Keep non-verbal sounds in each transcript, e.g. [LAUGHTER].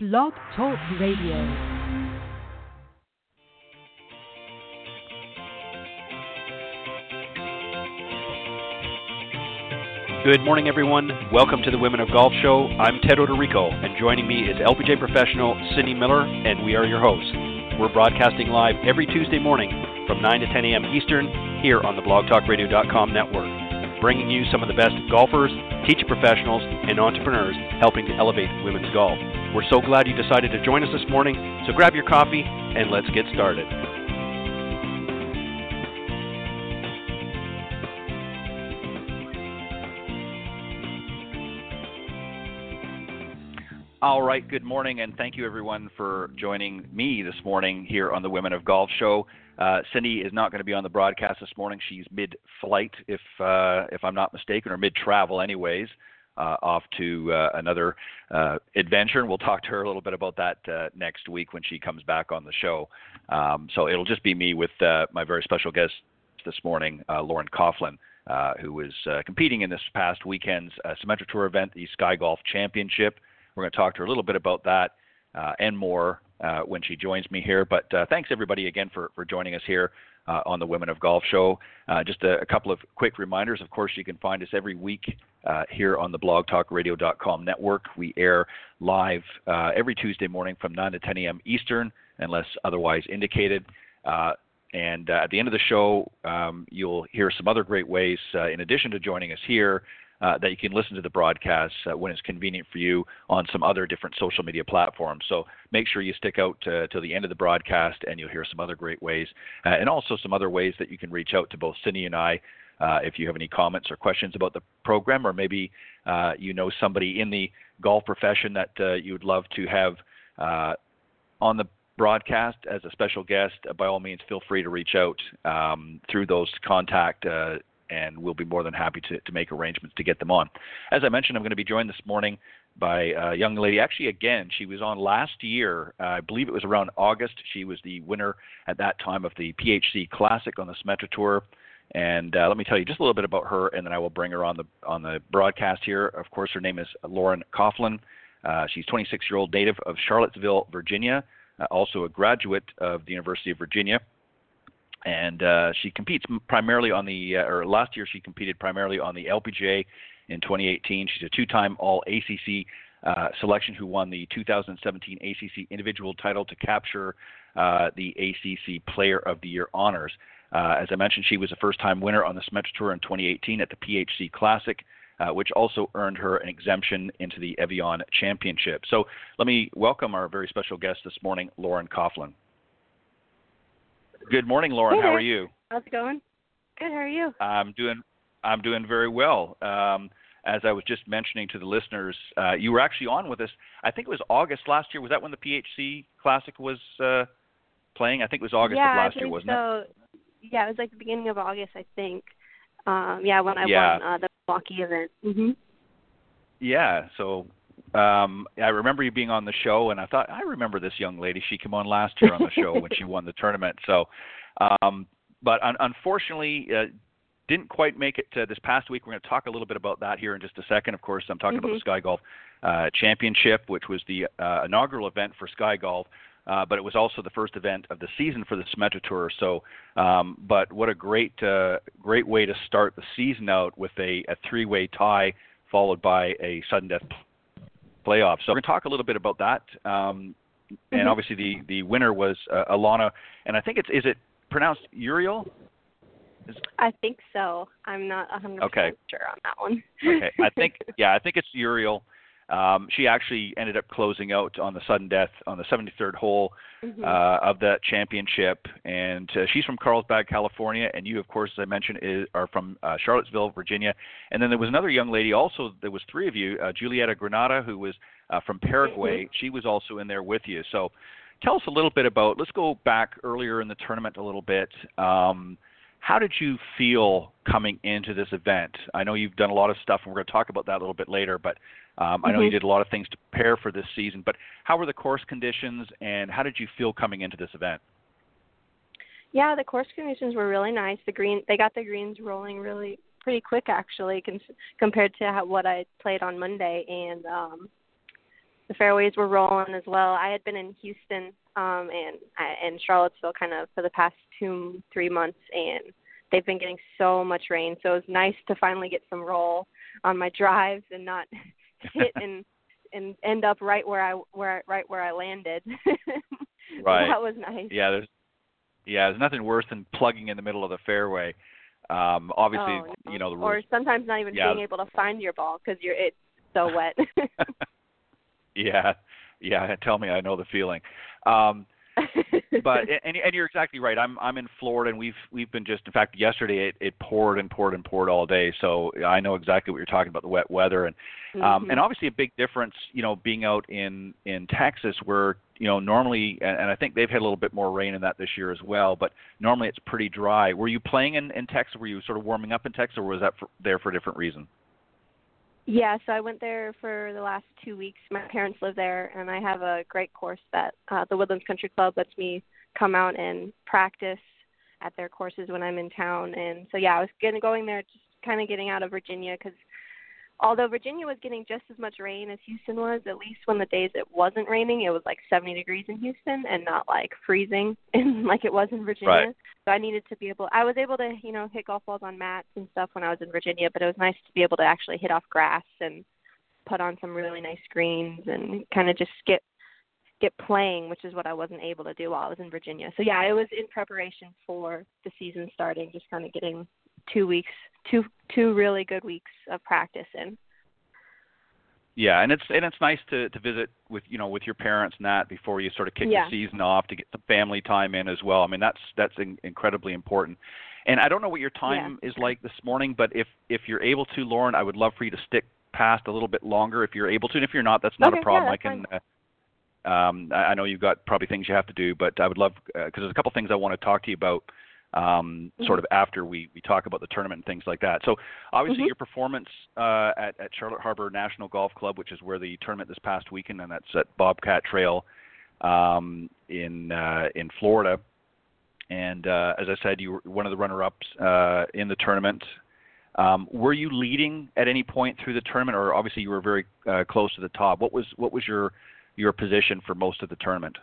Blog Talk Radio. Good morning, everyone. Welcome to the Women of Golf Show. I'm Ted Oderico, and joining me is LPGA professional Cindy Miller, and we are your hosts. We're broadcasting live every Tuesday morning from 9 to 10 a.m. Eastern here on the blogtalkradio.com network, bringing you some of the best golfers, teacher professionals, and entrepreneurs helping to elevate women's golf. We're so glad you decided to join us this morning, so grab your coffee and let's get started. All right, good morning, and thank you everyone for joining me this morning here on the Women of Golf Show. Uh, Cindy is not going to be on the broadcast this morning. She's mid-flight, if uh, if I'm not mistaken, or mid-travel, anyways, uh, off to uh, another uh, adventure, and we'll talk to her a little bit about that uh, next week when she comes back on the show. Um, so it'll just be me with my very special guest this morning, Lauren Coughlin. who is competing in this past weekend's Symetra Tour event, the SKYiGolf Championship. We're going to talk to her a little bit about that uh, and more uh, when she joins me here. But uh, thanks everybody again for, for joining us here uh, on the Women of Golf show. Uh, just a, a, couple of quick reminders. Of course, you can find us every week uh, here on the blogtalkradio.com network. We air live every Tuesday morning from 9 to 10 a.m. Eastern, unless otherwise indicated. and at the end of the show, um, you'll hear some other great ways, in addition to joining us here, uh, that you can listen to the broadcast uh, when it's convenient for you on some other different social media platforms. So make sure you stick out to, to the end of the broadcast and you'll hear some other great ways uh, and also some other ways that you can reach out to both Cindy and I uh, if you have any comments or questions about the program or maybe uh, you know somebody in the golf profession that you would love to have on the broadcast as a special guest, by all means, feel free to reach out um, through those contact uh, and we'll be more than happy to, to make arrangements to get them on. As I mentioned, I'm going to be joined this morning by a young lady. Actually, again, she was on last year. Uh, I believe it was around August. She was the winner at that time of the PHC Classic on the Symetra Tour. And uh, let me tell you just a little bit about her, and then I will bring her on the on the broadcast here. Of course, her name is Lauren Coughlin. Uh, she's 26-year-old native of Charlottesville, Virginia, uh, also a graduate of the University of Virginia and uh, she competes primarily on the uh, or last year she competed primarily on the LPGA in 2018. She's a two-time All ACC uh, selection who won the 2017 ACC individual title to capture uh, the ACC Player of the Year honors. Uh, as I mentioned, she was a first-time winner on the Symetra Tour in 2018 at the PHC Classic. Uh, which also earned her an exemption into the Evian Championship. So let me welcome our very special guest this morning, Lauren Coughlin. Good morning, Lauren. Hey how are you? How's it going? Good. How are you? I'm doing. I'm doing very well. Um, as I was just mentioning to the listeners, uh, you were actually on with us. I think it was August last year. Was that when the PHC Classic was uh, playing? I think it was August yeah, of last I year, wasn't so. it? Yeah, it was like the beginning of August, I think. Um, yeah, when I yeah. won uh, the Milwaukee event. Mhm. Yeah. So um, I remember you being on the show, and I thought I remember this young lady. She came on last year on the show when she won the tournament. So, um, but un- unfortunately, uh, didn't quite make it to this past week. We're going to talk a little bit about that here in just a second. Of course, I'm talking mm-hmm. about the SKYiGolf uh, Championship, which was the uh, inaugural event for SKYiGolf. Uh, but it was also the first event of the season for the Symetra Tour. So, um, but what a great, uh, great way to start the season out with a, a three-way tie, followed by a sudden death playoffs. So we're going to talk a little bit about that. Um, and mm-hmm. obviously the the winner was uh, Alana, and I think it's is it pronounced Uriell? Is... I think so. I'm not 100% okay. sure on that one. okay, I think [LAUGHS] yeah, I think it's Uriell. Um, she actually ended up closing out on the sudden death on the 73rd hole mm-hmm. uh, of that championship, and uh, she's from Carlsbad, California, and you, of course, as I mentioned, is, are from uh, Charlottesville, Virginia. And then there was another young lady, also there was three of you, uh, Julieta Granada, who was uh, from Paraguay. Mm-hmm. She was also in there with you. So tell us a little bit about. Let's go back earlier in the tournament a little bit. Um, how did you feel coming into this event? I know you've done a lot of stuff, and we're going to talk about that a little bit later. But um, I know mm-hmm. you did a lot of things to prepare for this season. But how were the course conditions, and how did you feel coming into this event? Yeah, the course conditions were really nice. The green, they got the greens rolling really pretty quick, actually, cons- compared to how, what I played on Monday. And um, the fairways were rolling as well. I had been in Houston um and and Charlottesville kind of for the past two three months and they've been getting so much rain so it was nice to finally get some roll on my [LAUGHS] drives and not hit and and end up right where I where right where I landed. [LAUGHS] right. that was nice. Yeah, there's yeah, there's nothing worse than plugging in the middle of the fairway. Um obviously, oh, no. you know the rules. Or sometimes not even yeah. being able to find your ball cuz you're it's so wet. [LAUGHS] yeah. Yeah, tell me I know the feeling. Um [LAUGHS] but and, and you're exactly right. I'm I'm in Florida, and we've we've been just in fact yesterday it, it poured and poured and poured all day. So I know exactly what you're talking about the wet weather and um, mm-hmm. and obviously a big difference. You know, being out in in Texas where you know normally and, and I think they've had a little bit more rain in that this year as well. But normally it's pretty dry. Were you playing in in Texas? Were you sort of warming up in Texas, or was that for, there for a different reason? Yeah, so I went there for the last two weeks. My parents live there, and I have a great course that uh, the Woodlands Country Club lets me come out and practice at their courses when I'm in town. And so yeah, I was getting going there, just kind of getting out of Virginia because although Virginia was getting just as much rain as Houston was, at least when the days it wasn't raining, it was like 70 degrees in Houston and not like freezing [LAUGHS] in like it was in Virginia. Right. So I needed to be able I was able to, you know, hit golf balls on mats and stuff when I was in Virginia, but it was nice to be able to actually hit off grass and put on some really nice greens and kind of just get get playing, which is what I wasn't able to do while I was in Virginia. So yeah, it was in preparation for the season starting, just kind of getting two weeks, two two really good weeks of practice in. Yeah, and it's and it's nice to to visit with you know with your parents and that before you sort of kick Yeah. the season off to get some family time in as well. I mean that's that's in, incredibly important. And I don't know what your time is like this morning, but if if you're able to, Lauren, I would love for you to stick past a little bit longer if you're able to. And if you're not, that's not Okay, a problem. yeah, I can. Uh, um, I I know you've got probably things you have to do, but I would love because there's a couple things I want to talk to you about um, sort of after we, we talk about the tournament and things like that. So obviously Mhm. your performance uh, at, at Charlotte Harbor National Golf Club, which is where the tournament this past weekend, and that's at Bobcat Trail um, in uh, in Florida. And uh, as I said, you were one of the runner-ups uh, in the tournament. Um, were you leading at any point through the tournament, or obviously you were very uh, close to the top? What was what was your your position for most of the tournament?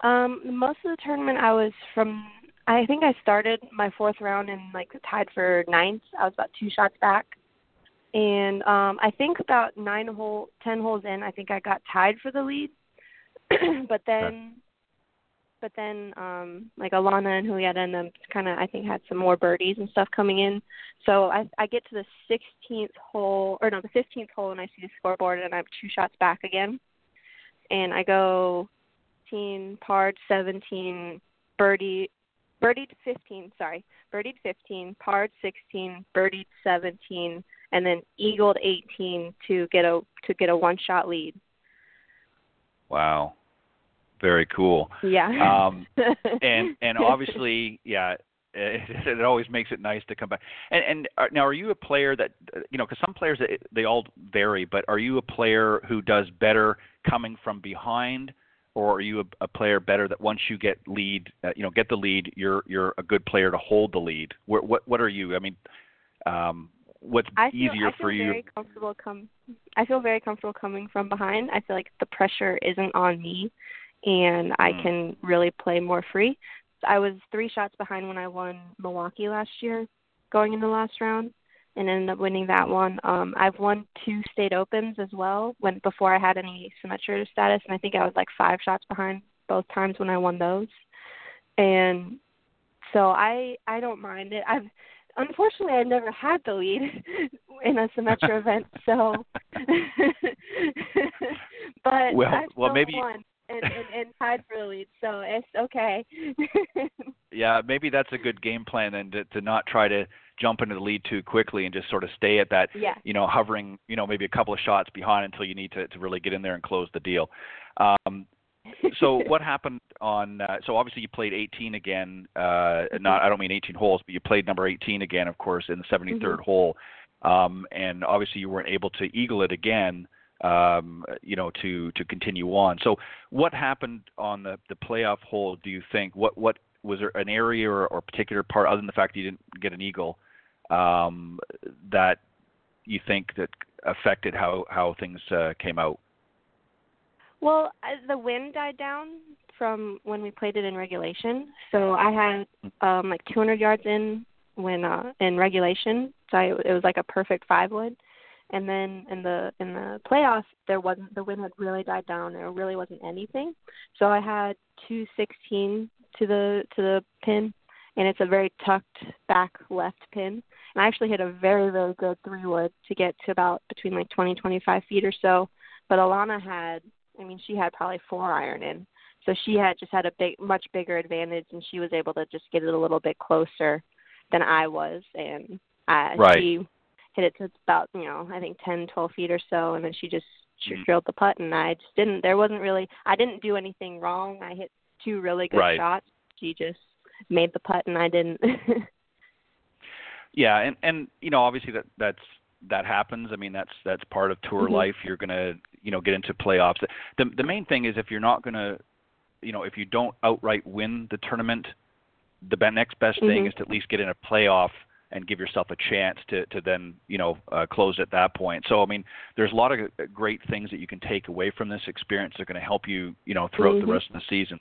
Um, most of the tournament I was from I think I started my fourth round and like tied for ninth. I was about two shots back. And um I think about nine hole ten holes in I think I got tied for the lead. [CLEARS THROAT] but then but then um like Alana and Julieta and them kinda I think had some more birdies and stuff coming in. So I I get to the sixteenth hole or no, the fifteenth hole and I see the scoreboard and I'm two shots back again. And I go 15, par 17, birdie, birdied 15, sorry, birdied 15, par 16, birdied 17, and then eagled 18 to get a to get a one shot lead. Wow, very cool. Yeah. Um, [LAUGHS] and and obviously, yeah, it, it always makes it nice to come back. And and uh, now, are you a player that you know? Because some players they all vary, but are you a player who does better coming from behind, or are you a, a player better that once you get lead, uh, you know, get the lead, you're you're a good player to hold the lead? What what what are you? I mean, um, what's I feel, easier I feel for you? very comfortable come I feel very comfortable coming from behind. I feel like the pressure isn't on me and I Mm. can really play more free. I was three shots behind when I won Milwaukee last year, going in the last round, and ended up winning that one. Um, I've won two state opens as well when before I had any Symetra status, and I think I was like five shots behind both times when I won those. And so I I don't mind it. I've unfortunately I've never had the lead [LAUGHS] in a Symetra [LAUGHS] event, so [LAUGHS] but Well- well, maybe- won and, and, and tied for the lead, so it's okay. [LAUGHS] Yeah, maybe that's a good game plan then to, to not try to jump into the lead too quickly and just sort of stay at that, yeah. you know, hovering, you know, maybe a couple of shots behind until you need to, to really get in there and close the deal. Um, so [LAUGHS] what happened on? Uh, so obviously you played 18 again. Uh, not I don't mean 18 holes, but you played number 18 again, of course, in the 73rd Mhm. hole. Um, and obviously you weren't able to eagle it again. Um, you know, to to continue on. So what happened on the the playoff hole? Do you think? What what was there an area or, or particular part other than the fact that you didn't get an eagle um, that you think that affected how how things uh, came out? Well, uh, the wind died down from when we played it in regulation. So I had um like 200 yards in when uh in regulation. So I, it was like a perfect five wood. And then in the in the playoffs, there wasn't the wind had really died down. There really wasn't anything. So I had 216 to the to the pin, and it's a very tucked back left pin. And I actually hit a very very good three wood to get to about between like 20 25 feet or so. But Alana had, I mean, she had probably four iron in, so she had just had a big much bigger advantage, and she was able to just get it a little bit closer than I was, and uh, right. she hit it to about you know I think ten, twelve feet or so, and then she just she Mhm. drilled the putt, and I just didn't. There wasn't really I didn't do anything wrong. I hit two really good Right. shots. She just made the putt, and I didn't. [LAUGHS] Yeah, and and you know obviously that that's that happens. I mean that's that's part of tour Mhm. life. You're gonna you know get into playoffs. The the main thing is if you're not gonna you know if you don't outright win the tournament, the next best thing Mhm. is to at least get in a playoff and give yourself a chance to to then you know uh, close at that point. So I mean there's a lot of great things that you can take away from this experience. that are going to help you you know throughout Mhm. the rest of the season.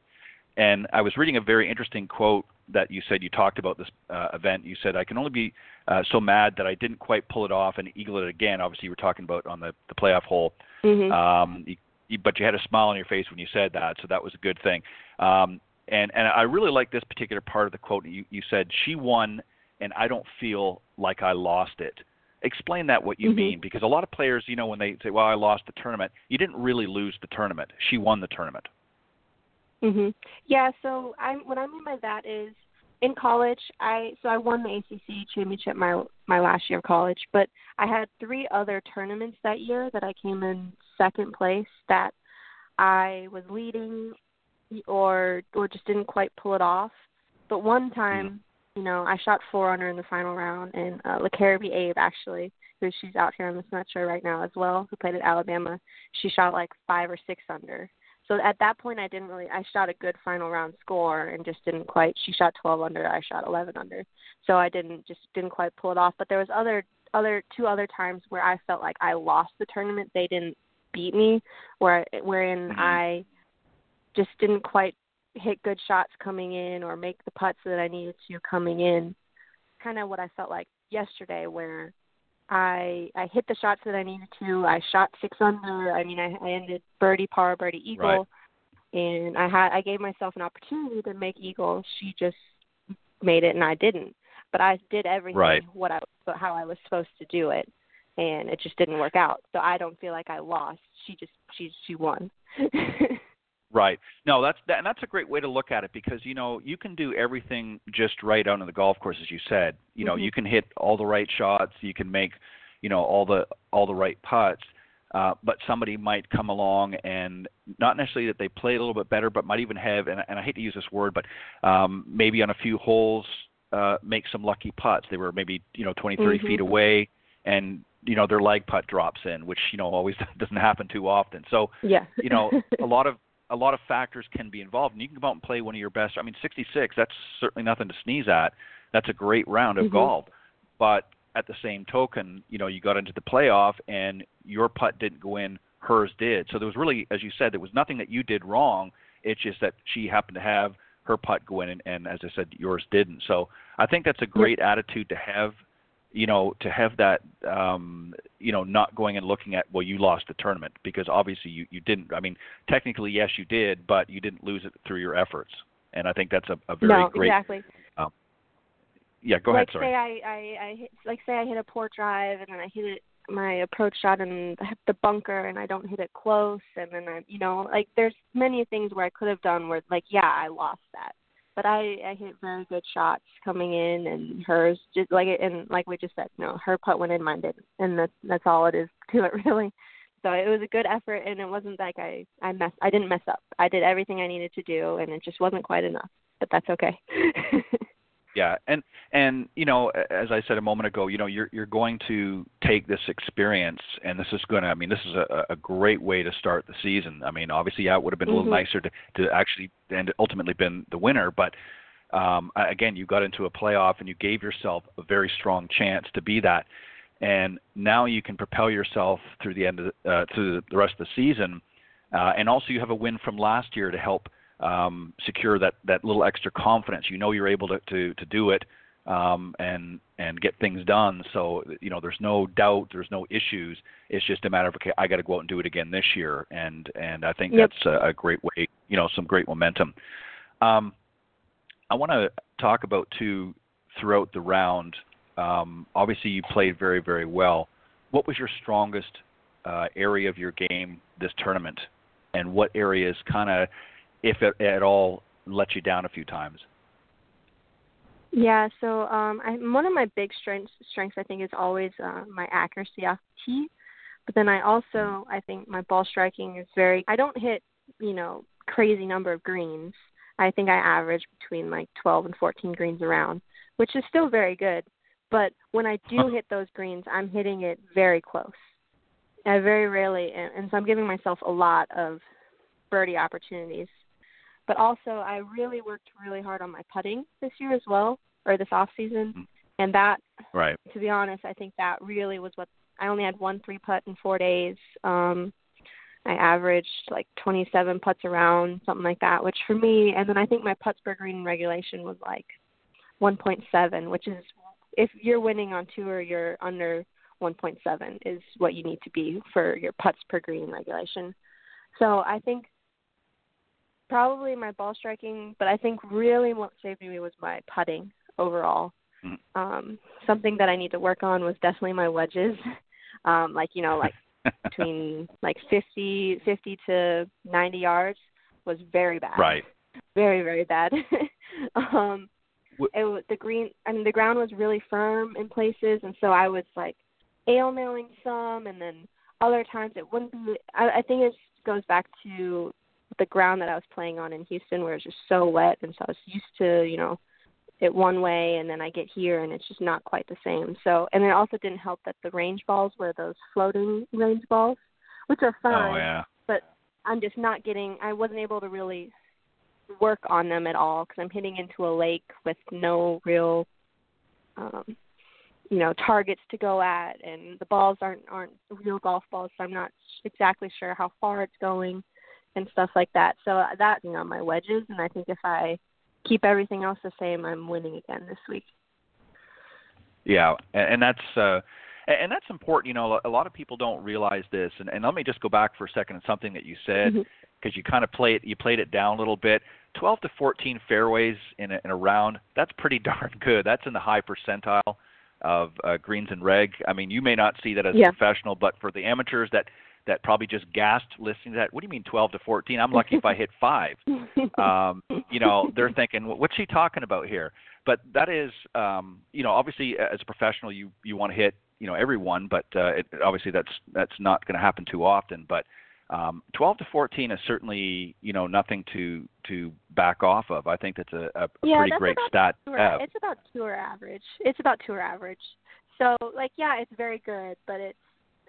And I was reading a very interesting quote that you said you talked about this uh, event. You said, "I can only be uh, so mad that I didn't quite pull it off and eagle it again." Obviously, you were talking about on the, the playoff hole, mhm. um, you, but you had a smile on your face when you said that, so that was a good thing. Um, and and I really like this particular part of the quote. You you said, "She won, and I don't feel like I lost it." Explain that what you Mhm. mean, because a lot of players, you know, when they say, "Well, I lost the tournament," you didn't really lose the tournament. She won the tournament. Mhm. Yeah, so I what I mean by that is in college I so I won the ACC championship my my last year of college, but I had three other tournaments that year that I came in second place that I was leading or or just didn't quite pull it off. But one time, you know, I shot four under in the final round and uh Lakareber Abe actually, who she's out here on the show right now as well, who played at Alabama, she shot like five or six under. So at that point i didn't really i shot a good final round score and just didn't quite she shot 12 under i shot 11 under. So i didn't just didn't quite pull it off. But there was other other two other times where i felt like i lost the tournament. They didn't beat me where wherein Mhm. i just didn't quite hit good shots coming in or make the putts that i needed to coming in kind of what i felt like yesterday where I I hit the shots that I needed to. I shot six under. I mean, I, I ended birdie par, birdie eagle, and I had I gave myself an opportunity to make eagle. She just made it, and I didn't. But I did everything Right. what I how I was supposed to do it, and it just didn't work out. So I don't feel like I lost. She just she she won. [LAUGHS] Right. No, that's that, and that's a great way to look at it because you know you can do everything just right out on the golf course, as you said. You know, Mhm. you can hit all the right shots, you can make, you know, all the all the right putts, uh, but somebody might come along and not necessarily that they play a little bit better, but might even have, and, and I hate to use this word, but um, maybe on a few holes uh, make some lucky putts. They were maybe you know 20, 30 Mhm. feet away, and you know their leg putt drops in, which you know always [LAUGHS] doesn't happen too often. So yeah. you know, a lot of a lot of factors can be involved, and you can go out and play one of your best. I mean, 66. That's certainly nothing to sneeze at. That's a great round of Mhm. golf. But at the same token, you know, you got into the playoff, and your putt didn't go in. Hers did. So there was really, as you said, there was nothing that you did wrong. It's just that she happened to have her putt go in, and, and as I said, yours didn't. So I think that's a great attitude to have you know, to have that, um, you know, not going and looking at, well, you lost the tournament because obviously you, you didn't. I mean, technically, yes, you did, but you didn't lose it through your efforts. And I think that's a, a very no, great. exactly. Yeah, go like ahead. Sorry. say I I I hit, like say I hit a poor drive and then I hit it my approach shot in the- the bunker and I don't hit it close and then I you know like there's many things where I could have done where like yeah I lost that but I I hit very good shots coming in and hers just like and like we just said no her putt went in mine didn't and that's that's all it is to it [LAUGHS] really. So it was a good effort and it wasn't like I I mess I didn't mess up. I did everything I needed to do and it just wasn't quite enough but that's okay [LAUGHS] Yeah, and and you know, as I said a moment ago, you know, you're you're going to take this experience, and this is going to. I mean, this is a, a great way to start the season. I mean, obviously, yeah, it would have been a little Mhm. nicer to to actually and ultimately been the winner, but um, again, you got into a playoff and you gave yourself a very strong chance to be that, and now you can propel yourself through the end of the, uh, through the rest of the season. uh, and also you have a win from last year to help um, secure that that little extra confidence. You know you're able to to, to do it um, and and get things done. So you know there's no doubt, there's no issues. It's just a matter of okay, I got to go out and do it again this year, and and I think yep. that's a, a, great way, you know, some great momentum. Um, I want to talk about too throughout the round. Um, obviously, you played very very well. What was your strongest uh, area of your game this tournament, and what areas kind of, if it at all, let you down a few times? Yeah, so um, I, one of my big strengths strengths I think is always uh, my accuracy off the tee. But then I also I think my ball striking is very. I don't hit you know crazy number of greens. I think I average between like 12 and 14 greens around, which is still very good. But when I do hit those greens, I'm hitting it very close. I very rarely, and, and so I'm giving myself a lot of birdie opportunities but also, I really worked really hard on my putting this year as well, or this off season, mm-hmm. and that, right. To be honest, I think that really was what I only had one three putt in four days. Um, I averaged like 27 putts around, something like that, which for me, and then I think my putts per green regulation was like 1.7, which is if you're winning on tour, you're under 1.7 is what you need to be for your putts per green regulation. So I think probably my ball striking, but I think really what saved me was my putting overall. Mm-hmm. Um, something that I need to work on was definitely my wedges. [LAUGHS] Um, like you know, like [LAUGHS] between like 50, 50 to 90 yards was very bad. Right. Very very bad. [LAUGHS] um, it the green. I mean, the ground was really firm in places, and so I was like air mailing some, and then other times it wouldn't be. I, I think it goes back to the ground that I was playing on in Houston where it's just so wet and so I was used to, you know, it one way and then I get here and it's just not quite the same. So and it also didn't help that the range balls were those floating range balls, which are fine. Oh yeah. But I'm just not getting I wasn't able to really work on them at all because I'm hitting into a lake with no real um you know targets to go at and the balls aren't aren't real golf balls so I'm not exactly sure how far it's going and stuff like that. So that you know my wedges, and I think if I keep everything else the same, I'm winning again this week. Yeah, and that's uh, and that's important. You know, a lot of people don't realize this. And, and let me just go back for a second on something that you said because mm-hmm. you kind of play it, you played it down a little bit. 12 to 14 fairways in a, in a round. That's pretty [LAUGHS] darn good. That's in the high percentile of uh, greens and reg. I mean, you may not see that as yeah. a professional, but for the amateurs that that probably just gasped listening to that. What do you mean 12 to 14? I'm lucky if I hit five. Um, you know, they're thinking, what's she talking about here? But that is, um, you know, obviously as a professional, you you want to hit, you know, everyone, but uh, it, obviously that's that's not going to happen too often. But um, 12 to 14 is certainly, you know, nothing to to back off of. I think that's a, a yeah, pretty great stat. Tour, it's about tour average. It's about tour average. So, like, yeah, it's very good, but it's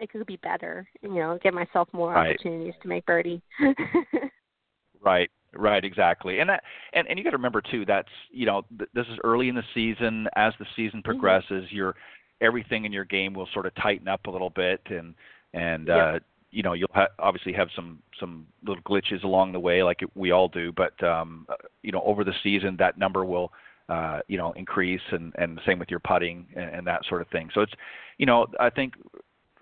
it could be better. You know, give myself more right. opportunities to make birdie. [LAUGHS] right. Right, exactly, and that, and and you got to remember too. That's you know th- this is early in the season. As the season mm-hmm. progresses, mm-hmm. your everything in your game will sort of tighten up a little bit, and and yep. uh, you know you'll ha- obviously have some some little glitches along the way, like we all do. But um, uh, you know over the season, that number will uh, you know increase, and and the same with your putting and, and that sort of thing. So it's you know I think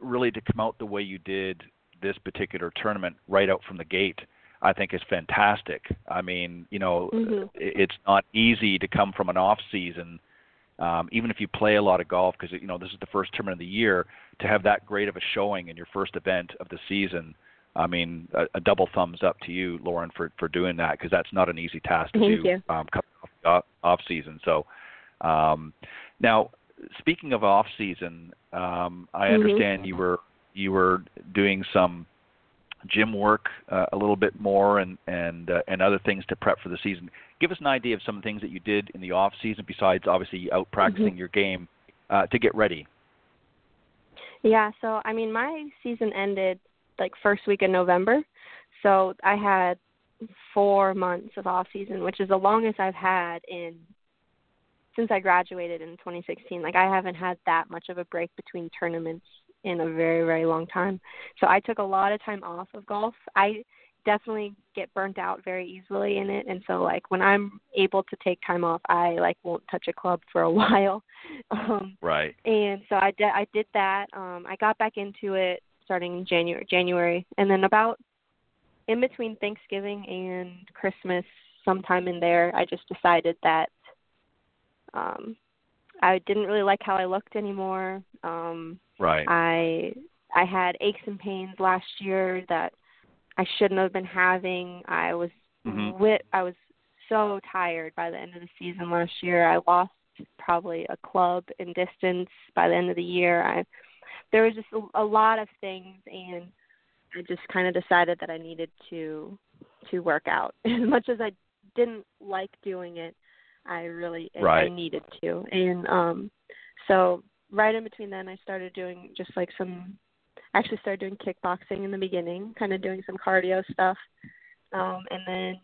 really to come out the way you did this particular tournament right out from the gate, I think is fantastic. I mean, you know, mm-hmm. it's not easy to come from an off season, um, even if you play a lot of golf, because you know this is the first tournament of the year. To have that great of a showing in your first event of the season, I mean, a, a double thumbs up to you, Lauren, for for doing that, because that's not an easy task to Thank do you. um, coming off, off season. So, um, now speaking of off season, um, I mm-hmm. understand you were you were doing some gym work uh, a little bit more and and uh, and other things to prep for the season. Give us an idea of some things that you did in the off season besides obviously out practicing mm-hmm. your game uh, to get ready. Yeah, so I mean my season ended like first week in November. So I had 4 months of off season, which is the longest I've had in since I graduated in 2016. Like I haven't had that much of a break between tournaments in a very very long time. So I took a lot of time off of golf. I definitely get burnt out very easily in it and so like when I'm able to take time off I like won't touch a club for a [LAUGHS] while. Um right. and so I did I did that. Um I got back into it starting in January January and then about in between Thanksgiving and Christmas sometime in there I just decided that um I didn't really like how I looked anymore. Um Right. I I had aches and pains last year that I shouldn't have been having. I was Mhm. wi- I was so tired by the end of the season last year. I lost probably a club in distance by the end of the year. I there was just a, a lot of things and I just kind of decided that I needed to to work out. [LAUGHS] As much as I didn't like doing it, I really I- I needed to. And um so right in between then I started doing just like some actually started doing kickboxing in the beginning, kind of doing some cardio stuff. Um and then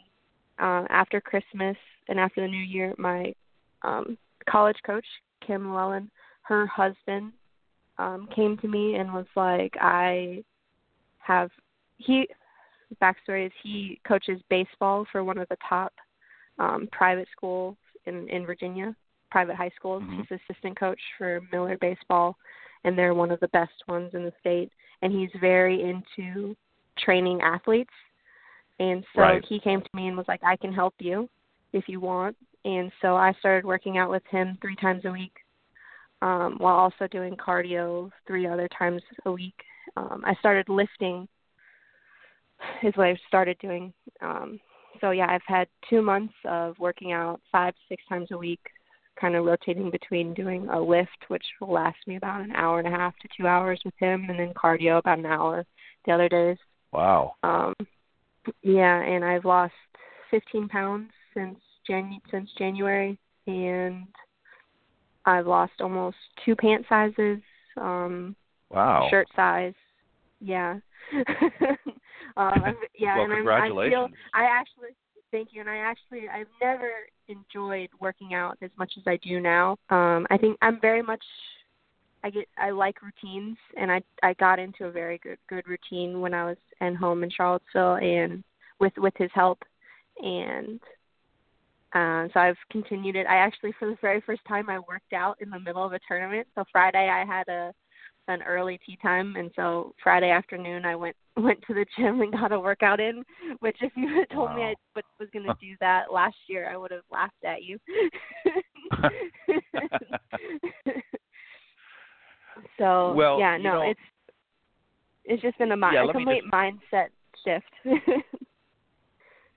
um after Christmas and after the new year my um college coach, Kim Lewellen, her husband um came to me and was like I have he backstory is he coaches baseball for one of the top um private schools in in Virginia, private high schools. Mhm. He's assistant coach for Miller baseball and they're one of the best ones in the state and he's very into training athletes. And so Right. he came to me and was like I can help you if you want. And so I started working out with him 3 times a week. Um while also doing cardio 3 other times a week. Um I started lifting is what I started doing. Um so yeah, I've had 2 months of working out 5 6 times a week kind of rotating between doing a lift which will last me about an hour and a half to 2 hours with him and then cardio about an hour the other days. Wow. Um yeah, and I've lost 15 pounds since Jan since January and I've lost almost 2 pant sizes, um Wow. shirt size. Yeah. [LAUGHS] um [LAUGHS] yeah, well, and I'm, I congratulations. feel I actually thank you and I actually I've never enjoyed working out as much as I do now. Um I think I'm very much I get I like routines and I I got into a very good good routine when I was at home in Charlottesville and with with his help and um so I've continued it. I actually for the very first time I worked out in the middle of a tournament. So Friday I had a an early tee time and so Friday afternoon I went [LAUGHS] went to the gym and got a workout in, which if you had told me I was going [LAUGHS] to do that last year, I would have laughed at you. [LAUGHS] so Well, yeah, no, know- it's it's just been a, mi- Yeah, a complete mindset shift.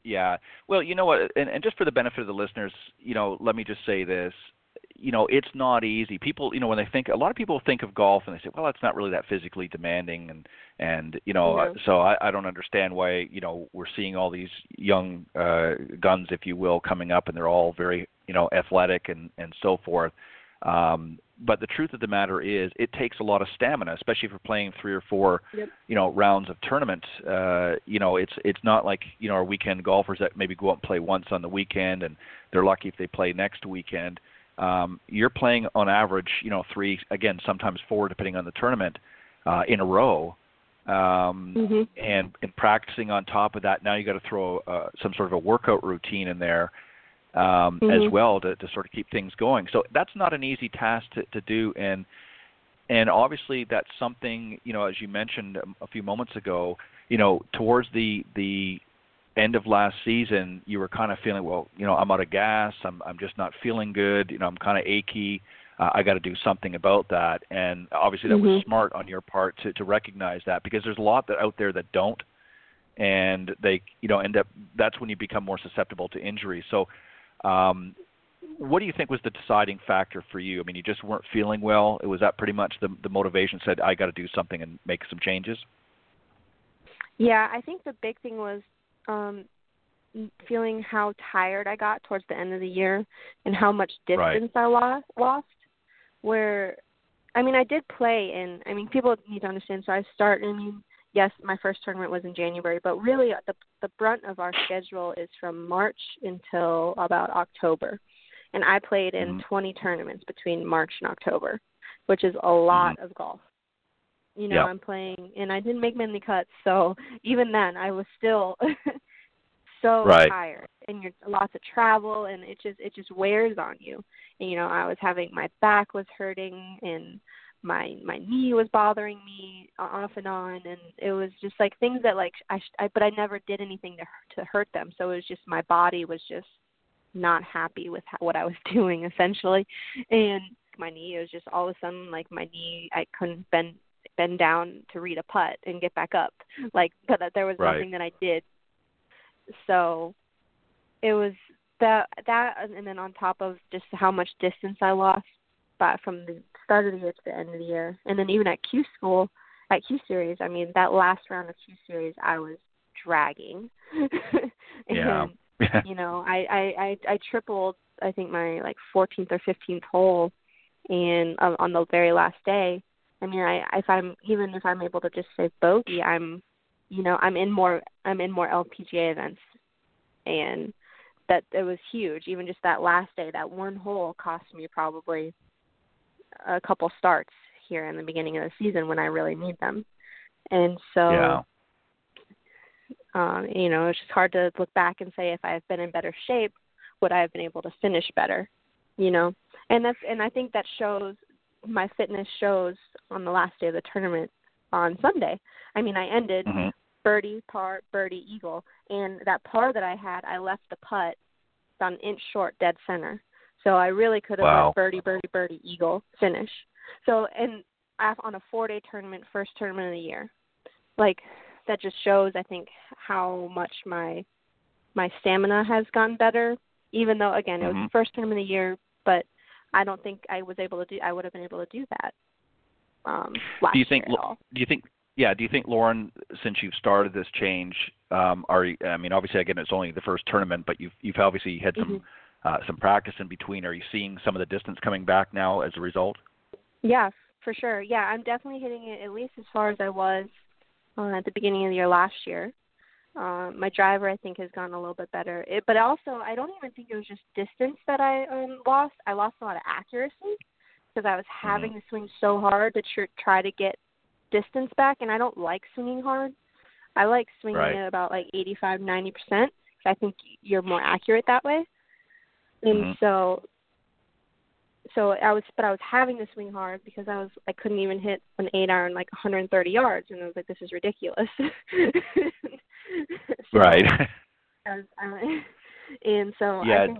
Yeah. Well, you know what, and, and just for the benefit of the listeners, you know, let me just say this. You know, it's not easy. People, you know, when they think, a lot of people think of golf and they say, well, it's not really that physically demanding, and and you know, No. so I, I don't understand why you know we're seeing all these young uh, guns, if you will, coming up, and they're all very you know athletic and and so forth. Um, but the truth of the matter is, it takes a lot of stamina, especially if you're playing three or four, Yep. you know, rounds of tournament. Uh, you know, it's it's not like you know our weekend golfers that maybe go out and play once on the weekend, and they're lucky if they play next weekend. Um, you're playing on average, you know, three again, sometimes four, depending on the tournament, uh, in a row. Um, mhm. and and practicing on top of that now you got to throw uh, some sort of a workout routine in there um, as Mhm. well to, to sort of keep things going so that's not an easy task to, to do and and obviously that's something you know as you mentioned a few moments ago you know towards the the end of last season you were kind of feeling well you know i'm out of gas i'm i'm just not feeling good you know i'm kind of achy uh, i got to do something about that and obviously that was Mhm. smart on your part to to recognize that because there's a lot that out there that don't and they you know end up that's when you become more susceptible to injury so um what do you think was the deciding factor for you? I mean, you just weren't feeling well. It was that pretty much the the motivation? Said I got to do something and make some changes. Yeah, I think the big thing was um feeling how tired I got towards the end of the year and how much Right. distance I lost lost where I mean I did play and I mean people need to understand so I start I mean yes my first tournament was in January but really uh, the the brunt of our schedule is from March until about October and I played in Mhm. 20 tournaments between March and October which is a lot of golf you know Yeah. I'm playing, and I didn't make many cuts. So even then, I was still [LAUGHS] so Right. tired, and you're lots of travel, and it just it just wears on you. And, you know, I was having my back was hurting, and my my knee was bothering me off and on, and it was just like things that like I, I but I never did anything to to hurt them. So it was just my body was just not happy with how, what I was [LAUGHS] doing essentially, and my knee It was just all of a sudden like my knee I couldn't bend bend down to read a putt and get back up. Like but that there was Right. nothing that I did. So it was that that and then on top of just how much distance I lost but from the start of the year to the end of the year. And then even at Q school at Q series I mean that last round of Q series I was dragging. [LAUGHS] Yeah. you know I, I i i tripled i think my like 14th or 15th hole and um, on the very last day i mean i if i'm even if i'm able to just say bogey i'm you know i'm in more i'm in more lpga events and that it was huge even just that last day that one hole cost me probably a couple starts here in the beginning of the season when i really need them and so yeah. um, you know, it's just hard to look back and say if I have been in better shape, would I have been able to finish better, you know? And that's and I think that shows my fitness shows on the last day of the tournament on Sunday. I mean, I ended Mhm. birdie, par, birdie, eagle, and that par that I had, I left the putt about an inch short, dead center. So I really could have Wow. went birdie, birdie, birdie, eagle, finish. So and on a four-day tournament, first tournament of the year, like that just shows I think how much my my stamina has gotten better. Even though again it was Mhm. the first tournament of the year, but I don't think I was able to do. I would have been able to do that. Um, last Do you think? year at all. Do you think? Yeah. Do you think, Lauren, since you've started this change, um, are you, I mean, obviously, again, it's only the first tournament, but you've you've obviously had some Mhm. uh, some practice in between. Are you seeing some of the distance coming back now as a result? Yeah, for sure. Yeah, I'm definitely hitting it at least as far as I was uh, at the beginning of the year last year. Um, my driver, I think, has gotten a little bit better. It, but also, I don't even think it was just distance that I um, lost. I lost a lot of accuracy because I was having to swing so hard to tr- try to get distance back, and I don't like swinging hard. I like swinging Right. at about like 85, 90 percent. I think you're more accurate that way. And Mhm. so so I was but I was having to swing hard because I was I couldn't even hit an eight iron like 130 yards and I was like this is ridiculous. [LAUGHS] So, Right. [LAUGHS] I was, I, and so Yeah. I think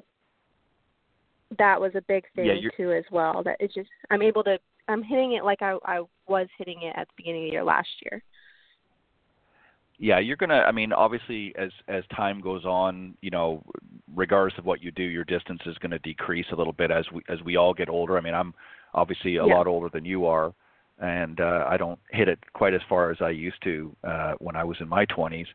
that was a big thing Yeah, too as well. That it's just I'm able to I'm hitting it like I I was hitting it at the beginning of the year last year. Yeah, you're gonna. I mean, obviously, as as time goes on, you know, regardless of what you do, your distance is going to decrease a little bit as we as we all get older. I mean, I'm obviously a Yeah. lot older than you are, and uh, I don't hit it quite as far as I used to uh, when I was in my 20s.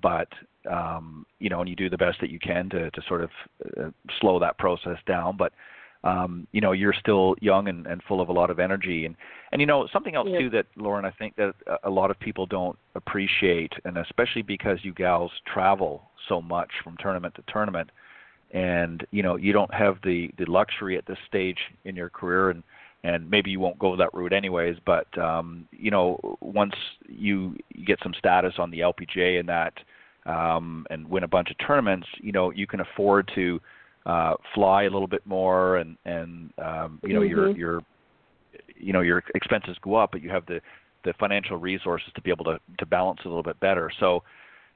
But um, you know, and you do the best that you can to to sort of uh, slow that process down. But um, you know, you're still young and, and full of a lot of energy, and and you know something else Yeah. too that Lauren, I think that a- lot of people don't appreciate, and especially because you gals travel so much from tournament to tournament, and you know you don't have the the luxury at this stage in your career, and and maybe you won't go that route anyways. But um, you know once you get some status on the LPGA and that, um, and win a bunch of tournaments, you know you can afford to uh, fly a little bit more, and and um, you know your Mhm. your you know your expenses go up, but you have the the financial resources to be able to to balance a little bit better. So,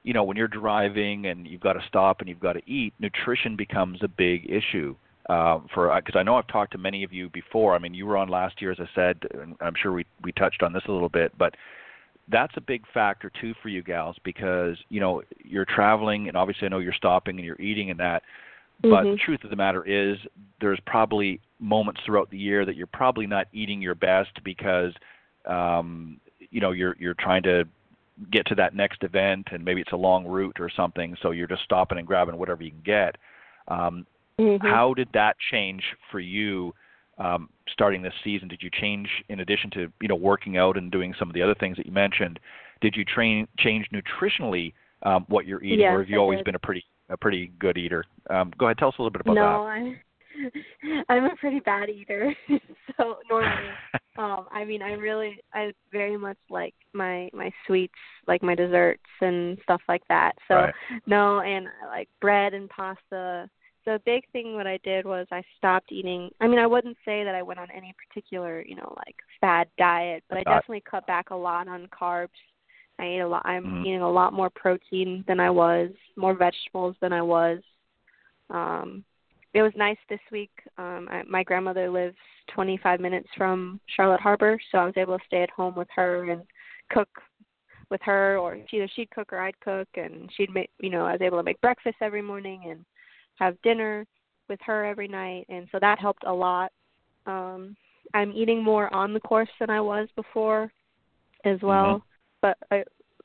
you know, when you're driving and you've got to stop and you've got to eat, nutrition becomes a big issue. Um, for because I know I've talked to many of you before. I mean, you were on last year, as I said, and I'm sure we we touched on this a little bit, but that's a big factor too for you gals because you know you're traveling and obviously I know you're stopping and you're eating and that. But the Mhm. truth of the matter is, there's probably moments throughout the year that you're probably not eating your best because, um, you know, you're you're trying to get to that next event and maybe it's a long route or something, so you're just stopping and grabbing whatever you can get. Um, Mhm. How did that change for you um, starting this season? Did you change in addition to you know working out and doing some of the other things that you mentioned? Did you train change nutritionally um, what you're eating, Yes, or have you I always did. been a pretty a pretty good eater? Um, go ahead, tell us a little bit about that. no, I [LAUGHS] I'm a pretty bad eater, [LAUGHS] so normally, [LAUGHS] um, I mean, I really, I very much like my my sweets, like my desserts and stuff like that. So Right. no, and I like bread and pasta. The big thing what I did was I stopped eating. I mean, I wouldn't say that I went on any particular, you know, like fad diet, but I definitely cut back a lot on carbs. I ate a lot. I'm Mhm. eating a lot more protein than I was, more vegetables than I was. Um, it was nice this week. Um, I, my grandmother lives 25 minutes from Charlotte Harbor, so I was able to stay at home with her and cook with her, or either she'd cook or I'd cook, and she'd make, you know, I was able to make breakfast every morning and have dinner with her every night, and so that helped a lot. Um, I'm eating more on the course than I was before, as well. But I,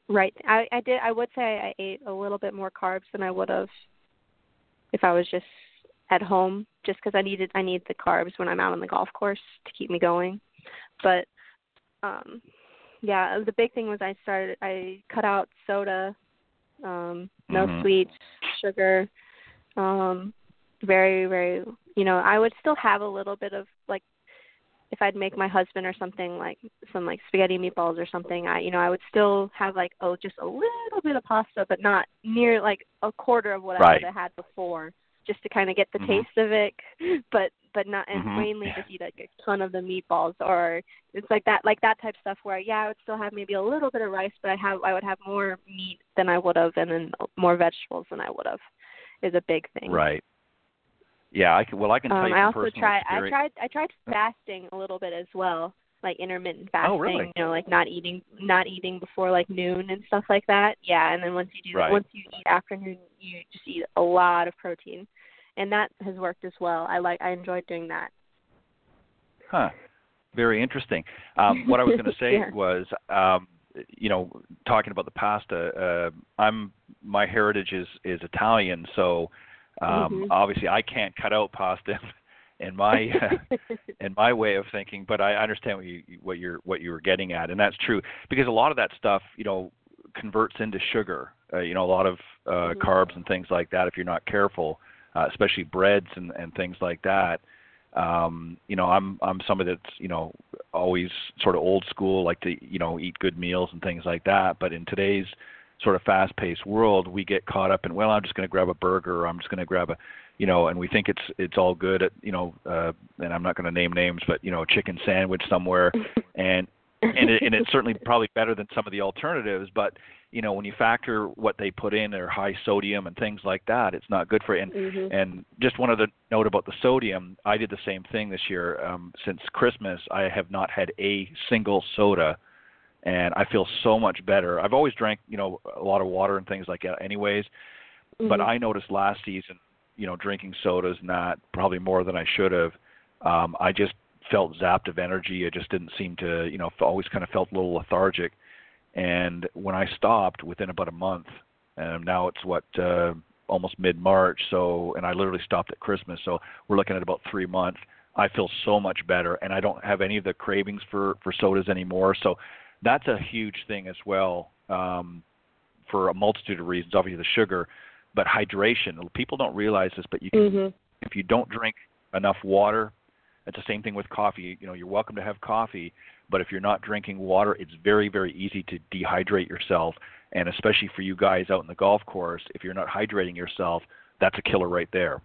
right, I, I did. I would say I ate a little bit more carbs than I would have if I was just at home, just because I needed I need the carbs when I'm out on the golf course to keep me going. But um yeah, the big thing was I started I cut out soda, um, no Mhm. sweets, sugar, um, very, very you know, I would still have a little bit of if I'd make my husband or something like some like spaghetti meatballs or something, I you know, I would still have like oh just a little bit of pasta but not near like a quarter of what I Right. would have had before just to kind of get the Mhm. taste of it [LAUGHS] but but not and Mhm. mainly just eat like a ton of the meatballs or it's like that like that type of stuff where yeah I would still have maybe a little bit of rice but I have I would have more meat than I would have and then more vegetables than I would have is a big thing. Right. Yeah, I can. Well, I can tell Um, you I also tried. I tried. I tried fasting a little bit as well, like intermittent fasting. Oh, really? You know, like not eating, not eating before like noon and stuff like that. Yeah, and then once you do, Right. once you eat afternoon, you just eat a lot of protein, and that has worked as well. I like. I enjoyed doing that. Huh. Very interesting. Um, what I was going [LAUGHS] to say Yeah. was, um, you know, talking about the pasta. Uh, I'm my heritage is is Italian, so um, Mhm. obviously I can't cut out pasta [LAUGHS] in my [LAUGHS] in my way of thinking. But I understand what you what you're what you were getting at, and that's true because a lot of that stuff, you know, converts into sugar. Uh, you know, a lot of uh, Mhm. carbs and things like that. If you're not careful, uh, especially breads and and things like that um you know i'm i'm somebody that's you know always sort of old school like to you know eat good meals and things like that but in today's sort of fast paced world we get caught up in well i'm just going to grab a burger or i'm just going to grab a you know and we think it's it's all good at you know uh and i'm not going to name names but you know a chicken sandwich somewhere [LAUGHS] and and it, and it's certainly probably better than some of the alternatives but you know when you factor what they put in or high sodium and things like that it's not good for you and Mhm. and just one other note about the sodium, I did the same thing this year. Um, since Christmas, I have not had a single soda, and I feel so much better. I've always drank, you know, a lot of water and things like that, anyways. But Mhm. I noticed last season, you know, drinking sodas, not probably more than I should have. Um, I just felt zapped of energy. I just didn't seem to, you know, always kind of felt a little lethargic. And when I stopped, within about a month, and now it's what uh, almost mid March. So, and I literally stopped at Christmas. So we're looking at about three months. I feel so much better, and I don't have any of the cravings for for sodas anymore. So that's a huge thing as well um, for a multitude of reasons. Obviously, the sugar, but hydration. People don't realize this, but you can Mhm. if you don't drink enough water, it's the same thing with coffee. You know, you're welcome to have coffee, but if you're not drinking water, it's very, very easy to dehydrate yourself. And especially for you guys out in the golf course, if you're not hydrating yourself, that's a killer right there.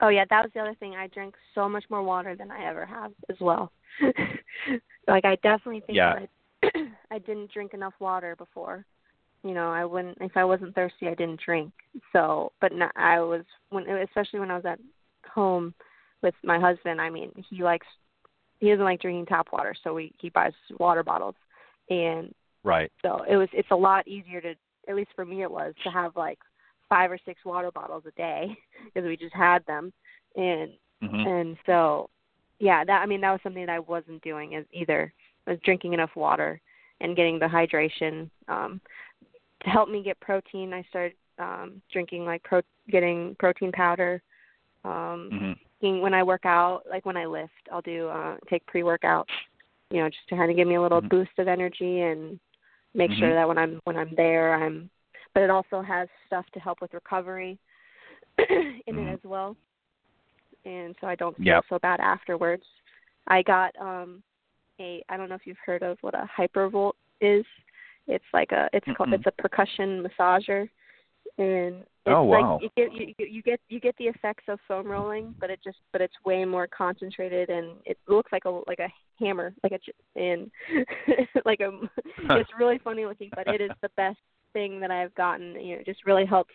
Oh yeah, that was the other thing. I drank so much more water than I ever have as well. [LAUGHS] like I definitely think Yeah. that I, [CLEARS THROAT] I didn't drink enough water before. You know, I wouldn't if I wasn't thirsty, I didn't drink. So, but not, I was when especially when I was at home with my husband. I mean, he likes he doesn't like drinking tap water, so we he buys water bottles, and Right. so it was it's a lot easier to at least for me it was to have like five or six water bottles a day [LAUGHS] because we just had them. And hmm and so yeah that i mean that was something that i wasn't doing as either. I was drinking enough water and getting the hydration um to help me get protein. I started um drinking like pro getting protein powder. Um hmm when i work out like when i lift i'll do uh take pre workout you know just to kind of give me a little Mhm. boost of energy and make sure Mhm. that when i'm when i'm there i'm but it also has stuff to help with recovery [CLEARS THROAT] in Mhm. it as well and so I don't feel Yep. so bad afterwards. I got um a I don't know if you've heard of what a hypervolt is. It's like a it's called Mm-mm. it's a percussion massager, and it's Oh, wow. like you get you, you- get you get the effects of foam rolling, but it just but it's way more concentrated and it looks like a like a hammer like a ch- and [LAUGHS] like a it's really funny looking, but it is the best thing that I've gotten. You know, just really helps.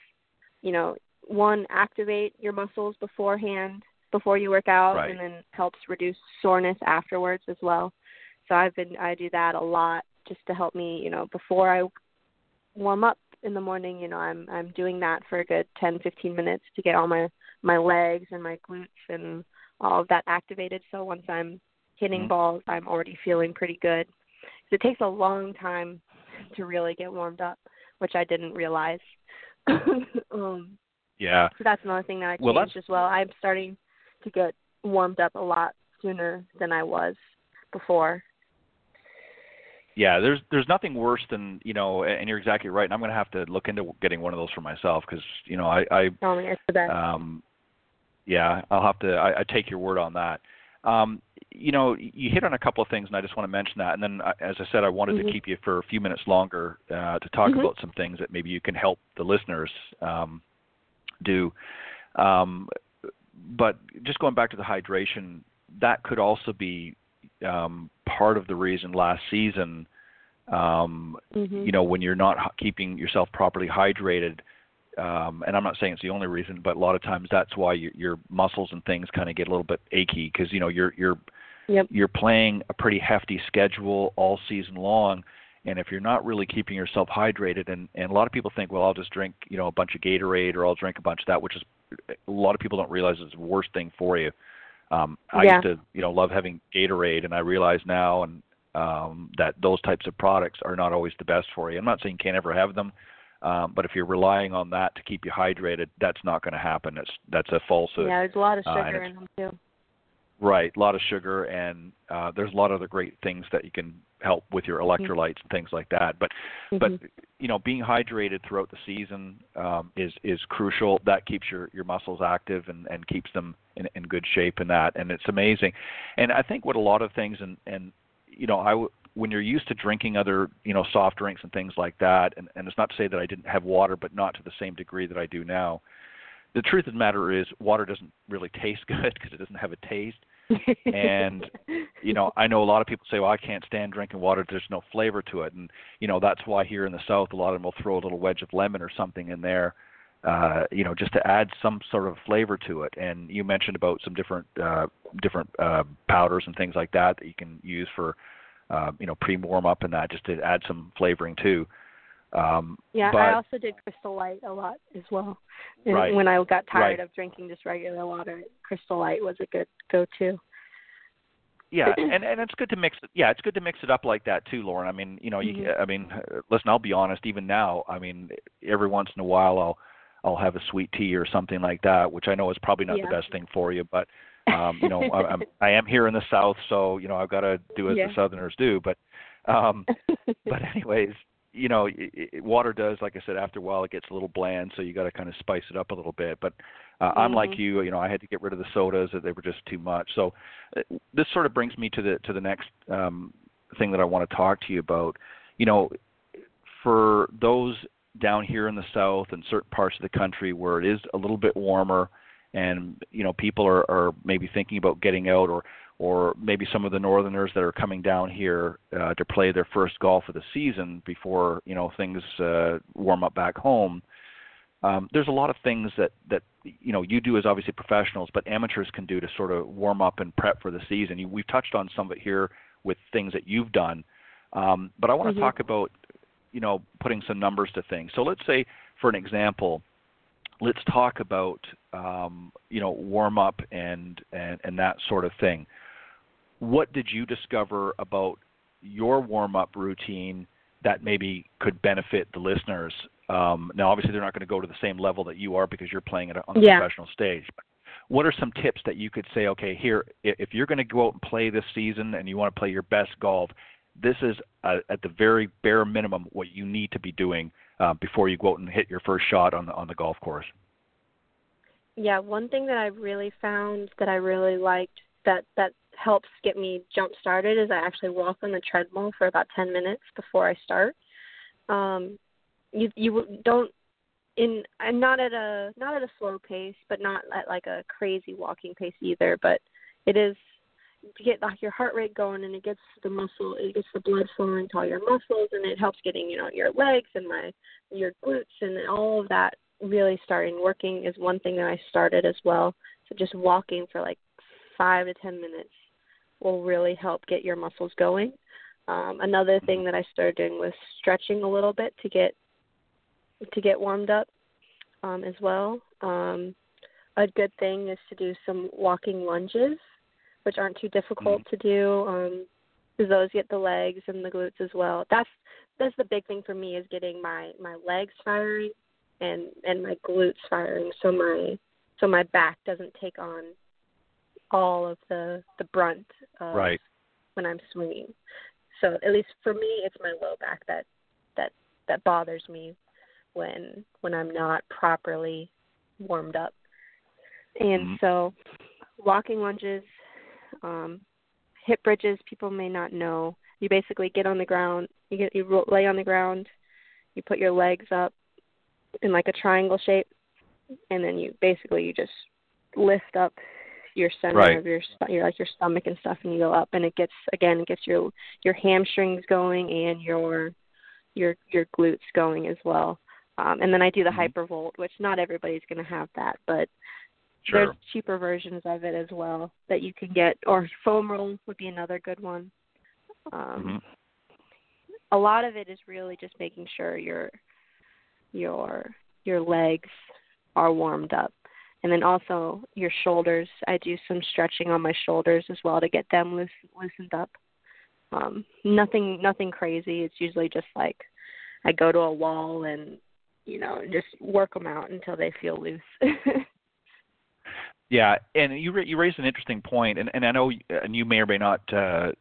You know, one activate your muscles beforehand before you work out, Right. and then helps reduce soreness afterwards as well. So I've been I do that a lot just to help me. You know, before I warm up in the morning, you know, I'm I'm doing that for a good 10, 15 minutes to get all my my legs and my glutes and all of that activated. So once I'm hitting Mhm. balls, I'm already feeling pretty good. It takes a long time to really get warmed up, which I didn't realize. [LAUGHS] um, Yeah. so that's another thing that I Well, changed that's- as well. I'm starting to get warmed up a lot sooner than I was before. Yeah, there's there's nothing worse than you know, and you're exactly right. And I'm going to have to look into getting one of those for myself because you know I, I Oh, it's the best. um, yeah, I'll have to. I, I take your word on that. Um, you know, you hit on a couple of things, and I just want to mention that. And then, uh, as I said, I wanted to Mhm. keep you for a few minutes longer uh, to talk Mhm. about some things that maybe you can help the listeners um, do. Um, but just going back to the hydration, that could also be um, part of the reason last season. Um, Mhm. you know when you're not keeping yourself properly hydrated um and i'm not saying it's the only reason but a lot of times that's why your, your muscles and things kind of get a little bit achy because you know you're you're Yep. you're playing a pretty hefty schedule all season long and if you're not really keeping yourself hydrated and and a lot of people think well i'll just drink you know a bunch of gatorade or i'll drink a bunch of that which is a lot of people don't realize it's the worst thing for you um i Yeah. used to you know love having gatorade and i realize now and um, that those types of products are not always the best for you. I'm not saying you can't ever have them, um, but if you're relying on that to keep you hydrated, that's not going to happen. That's that's a falsehood. yeah, there's a lot of uh, sugar it's- in them too. Right, a lot of sugar, and uh, there's a lot of other great things that you can help with your electrolytes and things like that. But but Mhm. you know, being hydrated throughout the season um, is is crucial. That keeps your your muscles active and and keeps them in in good shape and that, and it's amazing. And I think what a lot of things and and you know, I w- when you're used to drinking other you know soft drinks and things like that, and and it's not to say that I didn't have water, but not to the same degree that I do now. The truth of the matter is, water doesn't really taste [LAUGHS] good because it doesn't have a taste. And you know i know a lot of people say well i can't stand drinking water. There's no flavor to it. And you know that's why here in the south a lot of them will throw a little wedge of lemon or something in there uh you know just to add some sort of flavor to it. And you mentioned about some different uh different uh powders and things like that that you can use for uh, you know pre warm up and that just to add some flavoring too um Yeah, but I also did Crystal Light a lot as well. And Right. When I got tired Right. of drinking just regular water, Crystal Light was a good go-to. yeah [CLEARS THROAT] and and it's good to mix it yeah it's good to mix it up like that too lauren i mean you know you Mhm. i mean listen i'll be honest even now i mean every once in a while i'll i'll have a sweet tea or something like that which i know is probably not Yeah. the best thing for you but um you know I, i'm i am here in the south so you know i've got to do as Yeah. the southerners do but um [LAUGHS] but anyways you know i i water does like i said after a while it gets a little bland so you got to kind of spice it up a little bit but uh, i'm like Mhm. you you know i had to get rid of the sodas that they were just too much so uh, this sort of brings me to the to the next um thing that i want to talk to you about you know for those down here in the south and certain parts of the country where it is a little bit warmer and you know people are, are maybe thinking about getting out or or maybe some of the northerners that are coming down here uh, to play their first golf of the season before you know things uh, warm up back home. Um, there's a lot of things that that you know you do as obviously professionals, but amateurs can do to sort of warm up and prep for the season. You, we've touched on some of it here with things that you've done, um, but I want to Mhm. talk about you know putting some numbers to things. So let's say, for an example, let's talk about um, you know warm up and, and and that sort of thing. What did you discover about your warm up routine that maybe could benefit the listeners? Um, now, obviously, they're not going to go to the same level that you are because you're playing it on a Yeah. professional stage. What are some tips that you could say? Okay, here, if you're going to go out and play this season and you want to play your best golf, this is uh, at the very bare minimum what you need to be doing uh, before you go out and hit your first shot on the on the golf course. yeah, one thing that I really found that I really liked that that helps get me jump started is I actually walk on the treadmill for about 10 minutes before I start. Um you you don't in I'm not at a not at a slow pace, but not at like a crazy walking pace either, but it is to get like your heart rate going and it gets the muscle it gets the blood flowing to all your muscles and it helps getting you know your legs and my your glutes and all of that really starting working is one thing that I started as well. So just walking for like five to ten minutes will really help get your muscles going. Um, another thing that I started doing was stretching a little bit to get to get warmed up um, as well. Um, a good thing is to do some walking lunges which aren't too difficult mm-hmm. to do. Um, because those get the legs and the glutes as well. That's that's the big thing for me is getting my my legs firing and and my glutes firing, so my so my back doesn't take on all of the the brunt of right. when I'm swinging. So at least for me, it's my low back that that that bothers me when when I'm not properly warmed up. And mm-hmm. so walking lunges um, hip bridges, people may not know. You basically get on the ground, you get you lay on the ground, you put your legs up in like a triangle shape, and then you basically you just lift up your center right. of your your like your stomach and stuff, and you go up, and it gets again it gets your your hamstrings going and your your your glutes going as well. Um, and then I do the mm-hmm. hypervolt, which not everybody's going to have that, but Sure. There's cheaper versions of it as well that you can get, or foam roll would be another good one. Um, mm-hmm. A lot of it is really just making sure your your your legs are warmed up, and then also your shoulders. I do some stretching on my shoulders as well to get them loose, loosened up. Um, nothing nothing crazy. It's usually just like I go to a wall and you know just work them out until they feel loose. [LAUGHS] Yeah, and you you raised an interesting point, and, and I know, and you may or may not uh,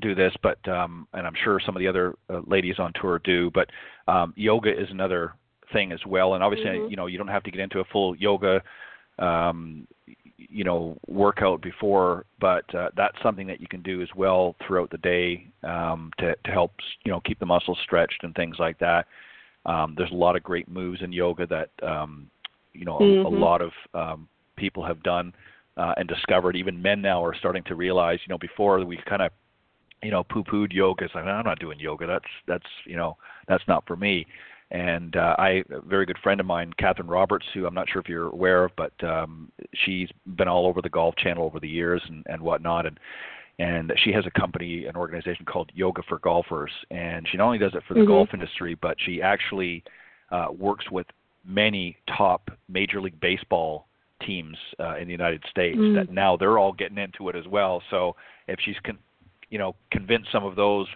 do this, but um, and I'm sure some of the other uh, ladies on tour do, but um, yoga is another thing as well, and obviously, mm-hmm. you know, you don't have to get into a full yoga, um, you know, workout before, but uh, that's something that you can do as well throughout the day um, to to help you know keep the muscles stretched and things like that. Um, there's a lot of great moves in yoga that um, you know mm-hmm. a, a lot of um, people have done uh, and discovered. Even men now are starting to realize. You know, before we kind of you know poo-pooed yoga. It's like I'm not doing yoga. That's that's you know that's not for me. And uh, I, a very good friend of mine, Katherine Roberts, who I'm not sure if you're aware of, but um, she's been all over the Golf Channel over the years and, and whatnot. And and she has a company, an organization called Yoga for Golfers, and she not only does it for the mm-hmm. golf industry, but she actually uh, works with many top Major League Baseball teams uh, in the United States mm. that now they're all getting into it as well. So if she's con- you know convinced some of those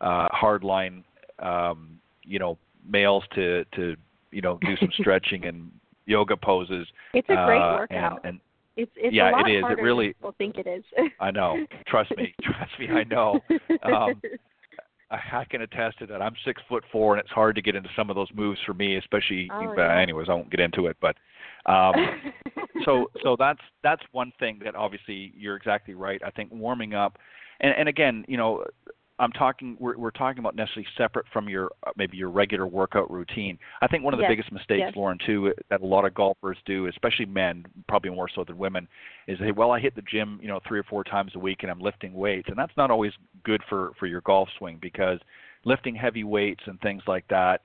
uh, hardline um, you know males to to you know do some [LAUGHS] stretching and yoga poses. It's a great uh, workout. And, and it's it's yeah, it is. It really. people think it is. I know. Trust me. [LAUGHS] Trust me. I know. Um, I can attest to that. I'm six foot four, and it's hard to get into some of those moves for me, especially. Oh, but yeah. anyways, I won't get into it. But um, [LAUGHS] so so that's that's one thing that obviously you're exactly right. I think warming up, and and again, you know, I'm talking we're we're talking about necessarily separate from your uh, maybe your regular workout routine. I think one of the yes. biggest mistakes, yes. Lauren, too, that a lot of golfers do, especially men, probably more so than women, is they well I hit the gym you know three or four times a week and I'm lifting weights, and that's not always good for for your golf swing because lifting heavy weights and things like that,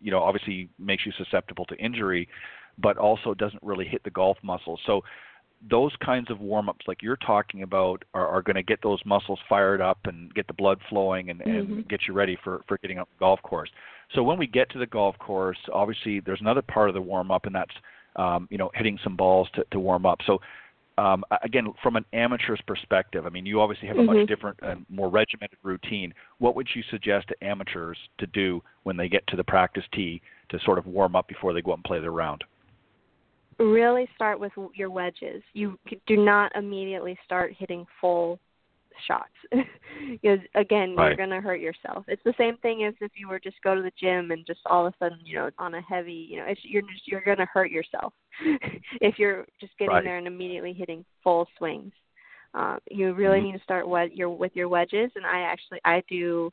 you know, obviously makes you susceptible to injury but also doesn't really hit the golf muscles. So those kinds of warm ups like you're talking about are, are going to get those muscles fired up and get the blood flowing and, mm-hmm. and get you ready for, for getting up the golf course. So when we get to the golf course, obviously there's another part of the warm up and that's um, you know hitting some balls to, to warm up. So um, again, from an amateur's perspective, I mean, you obviously have a mm-hmm. much different and more regimented routine. What would you suggest to amateurs to do when they get to the practice tee to sort of warm up before they go out and play their round? Really start with your wedges. You do not immediately start hitting full shots [LAUGHS] because again right. you're going to hurt yourself it's the same thing as if you were just go to the gym and just all of a sudden you know on a heavy you know it's you're just you're going to hurt yourself [LAUGHS] if you're just getting right. there and immediately hitting full swings um you really mm-hmm. need to start what your with your wedges and i actually i do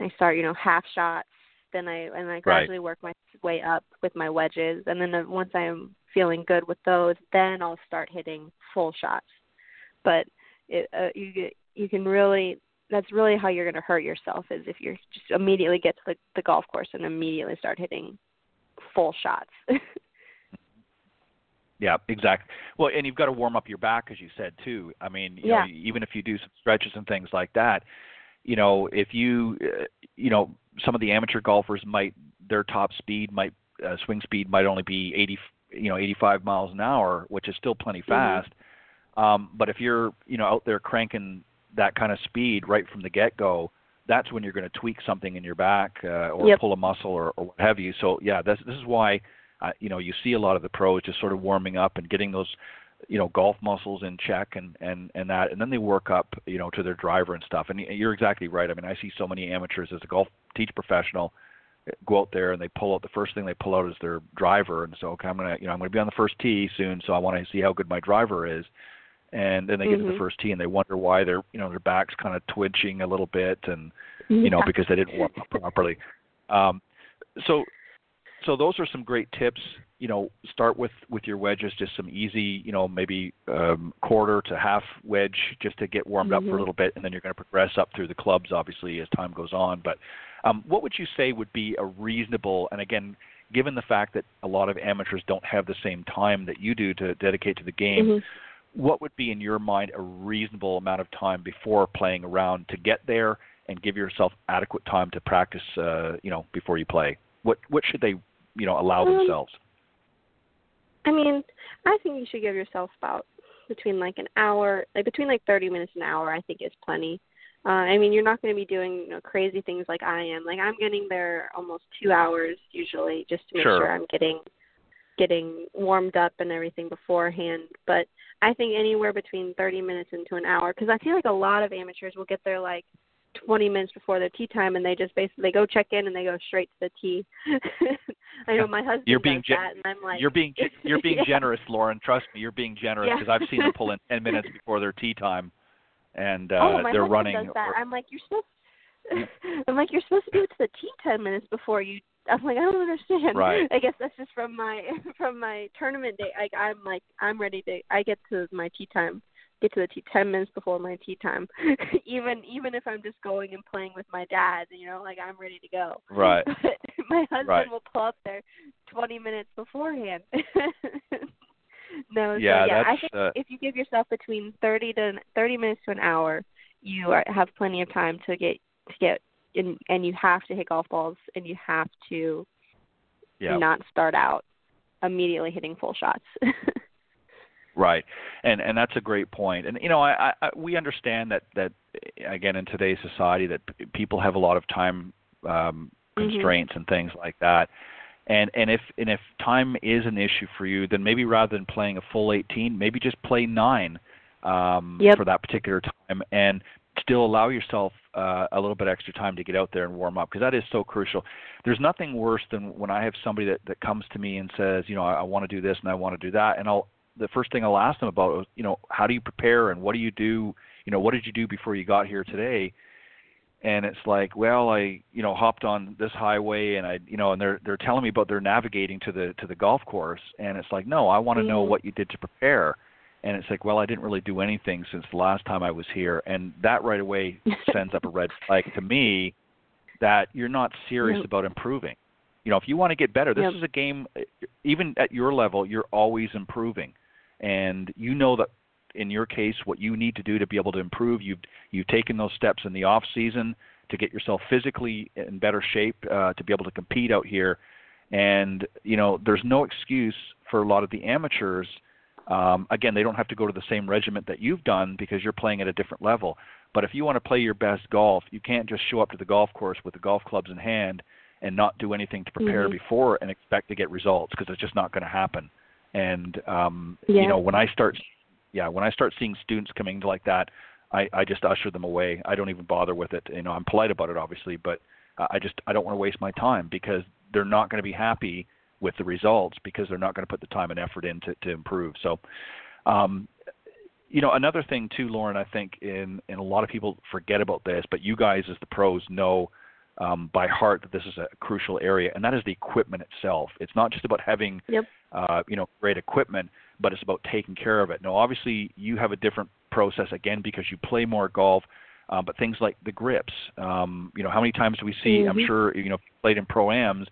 i start you know half shots then i and i gradually right. work my way up with my wedges and then once i'm feeling good with those then i'll start hitting full shots but it, uh, you you can really that's really how you're going to hurt yourself is if you just immediately get to the, the golf course and immediately start hitting full shots. [LAUGHS] yeah, exactly. Well, and you've got to warm up your back, as you said too. I mean, you yeah. know, even if you do some stretches and things like that, you know, if you, uh, you know, some of the amateur golfers might their top speed might uh, swing speed might only be 80, you know, 85 miles an hour, which is still plenty mm-hmm. fast. Mm-hmm um, but if you're you know out there cranking that kind of speed right from the get go, that's when you're going to tweak something in your back uh, or yep. pull a muscle or, or what have you. So yeah, this this is why uh, you know you see a lot of the pros just sort of warming up and getting those you know golf muscles in check and and and that and then they work up you know to their driver and stuff and you're exactly right i mean i see so many amateurs as a golf teach professional go out there and they pull out the first thing they pull out is their driver and so okay i'm going to you know i'm to be on the first tee soon so i want to see how good my driver is and then they get mm-hmm. to the Mm-hmm. first tee and they wonder why their you know their back's kind of twitching a little bit and yeah. you know because they didn't warm up properly um so so those are some great tips. You know start with with your wedges just some easy you know maybe um quarter to half wedge just to get warmed mm-hmm. up for a little bit and then you're going to progress up through the clubs obviously as time goes on. But um what would you say would be a reasonable and again given the fact that a lot of amateurs don't have the same time that you do to dedicate to the game mm-hmm. what would be in your mind a reasonable amount of time before playing around to get there and give yourself adequate time to practice uh, you know before you play? What what should they you know allow um, themselves i mean i think you should give yourself about between like an hour like between like 30 minutes an hour i think is plenty uh, I mean, you're not going to be doing you know, crazy things like I am. Like I'm getting there almost two hours usually, just to make sure, sure I'm getting getting warmed up and everything beforehand. But I think anywhere between 30 minutes into an hour, because I feel like a lot of amateurs will get there like 20 minutes before their tee time, and they just basically they go check in and they go straight to the tee. [LAUGHS] I know my husband you're being does gen- that, and I'm like, you're being [LAUGHS] you're being yeah. generous, Lauren. Trust me, you're being generous Yeah. because I've seen them pull in [LAUGHS] 10 minutes before their tee time, and uh, oh, my they're husband running. Does that. or- I'm like, you're supposed. I'm like, you're supposed to be to the tee 10 minutes before you I'm like, I don't understand. Right. I guess that's just from my from my tournament day. Like I'm like I'm ready to I get to my tee time, get to the tee ten minutes before my tee time. [LAUGHS] even even if I'm just going and playing with my dad, you know, like I'm ready to go. Right. [LAUGHS] But my husband Right. will pull up there twenty minutes beforehand. [LAUGHS] no, Yeah, so yeah, I think uh, if you give yourself between thirty to thirty minutes to an hour, you are, have plenty of time to get to get and and you have to hit golf balls and you have to yeah. not start out immediately hitting full shots. Right, and and that's a great point. And you know, I, I we understand that that again in today's society that p- people have a lot of time um, Mhm. constraints and things like that. And and if and if time is an issue for you, then maybe rather than playing a full 18, maybe just play nine um, Yep. for that particular time, and still allow yourself uh, a little bit extra time to get out there and warm up because that is so crucial. There's nothing worse than when I have somebody that that comes to me and says, you know, I, I want to do this and I want to do that, and I'll the first thing I'll ask them about is, you know, how do you prepare and what do you do, you know, what did you do before you got here today? And it's like, well, I, you know, hopped on this highway and I, you know, and they're they're telling me about their navigating to the to the golf course, and it's like, no, I want to know Mhm. what you did to prepare. And it's like, well, I didn't really do anything since the last time I was here, and that right away [LAUGHS] sends up a red flag to me that you're not serious Yep. about improving. You know, if you want to get better, this Yep. is a game. Even at your level, you're always improving, and you know that in your case, what you need to do to be able to improve, you've you've taken those steps in the off season to get yourself physically in better shape uh, to be able to compete out here. And you know, there's no excuse for a lot of the amateurs. Um, again, they don't have to go to the same regiment that you've done because you're playing at a different level. But if you want to play your best golf, you can't just show up to the golf course with the golf clubs in hand and not do anything to prepare Mhm. before and expect to get results because it's just not going to happen. And um, Yeah. you know, when I start, yeah, when I start seeing students coming to like that, I, I just usher them away. I don't even bother with it. You know, I'm polite about it, obviously, but I just I don't want to waste my time because they're not going to be happy with the results because they're not going to put the time and effort in to, to improve. So, um, you know, another thing too, Lauren, I think, in and a lot of people forget about this, but you guys as the pros know um, by heart that this is a crucial area, and that is the equipment itself. It's not just about having, yep. uh, you know, great equipment, but it's about taking care of it. Now, obviously, you have a different process again because you play more golf. Uh, but things like the grips, um, you know, how many times do we see? Mm-hmm. I'm sure you know, played in pro ams,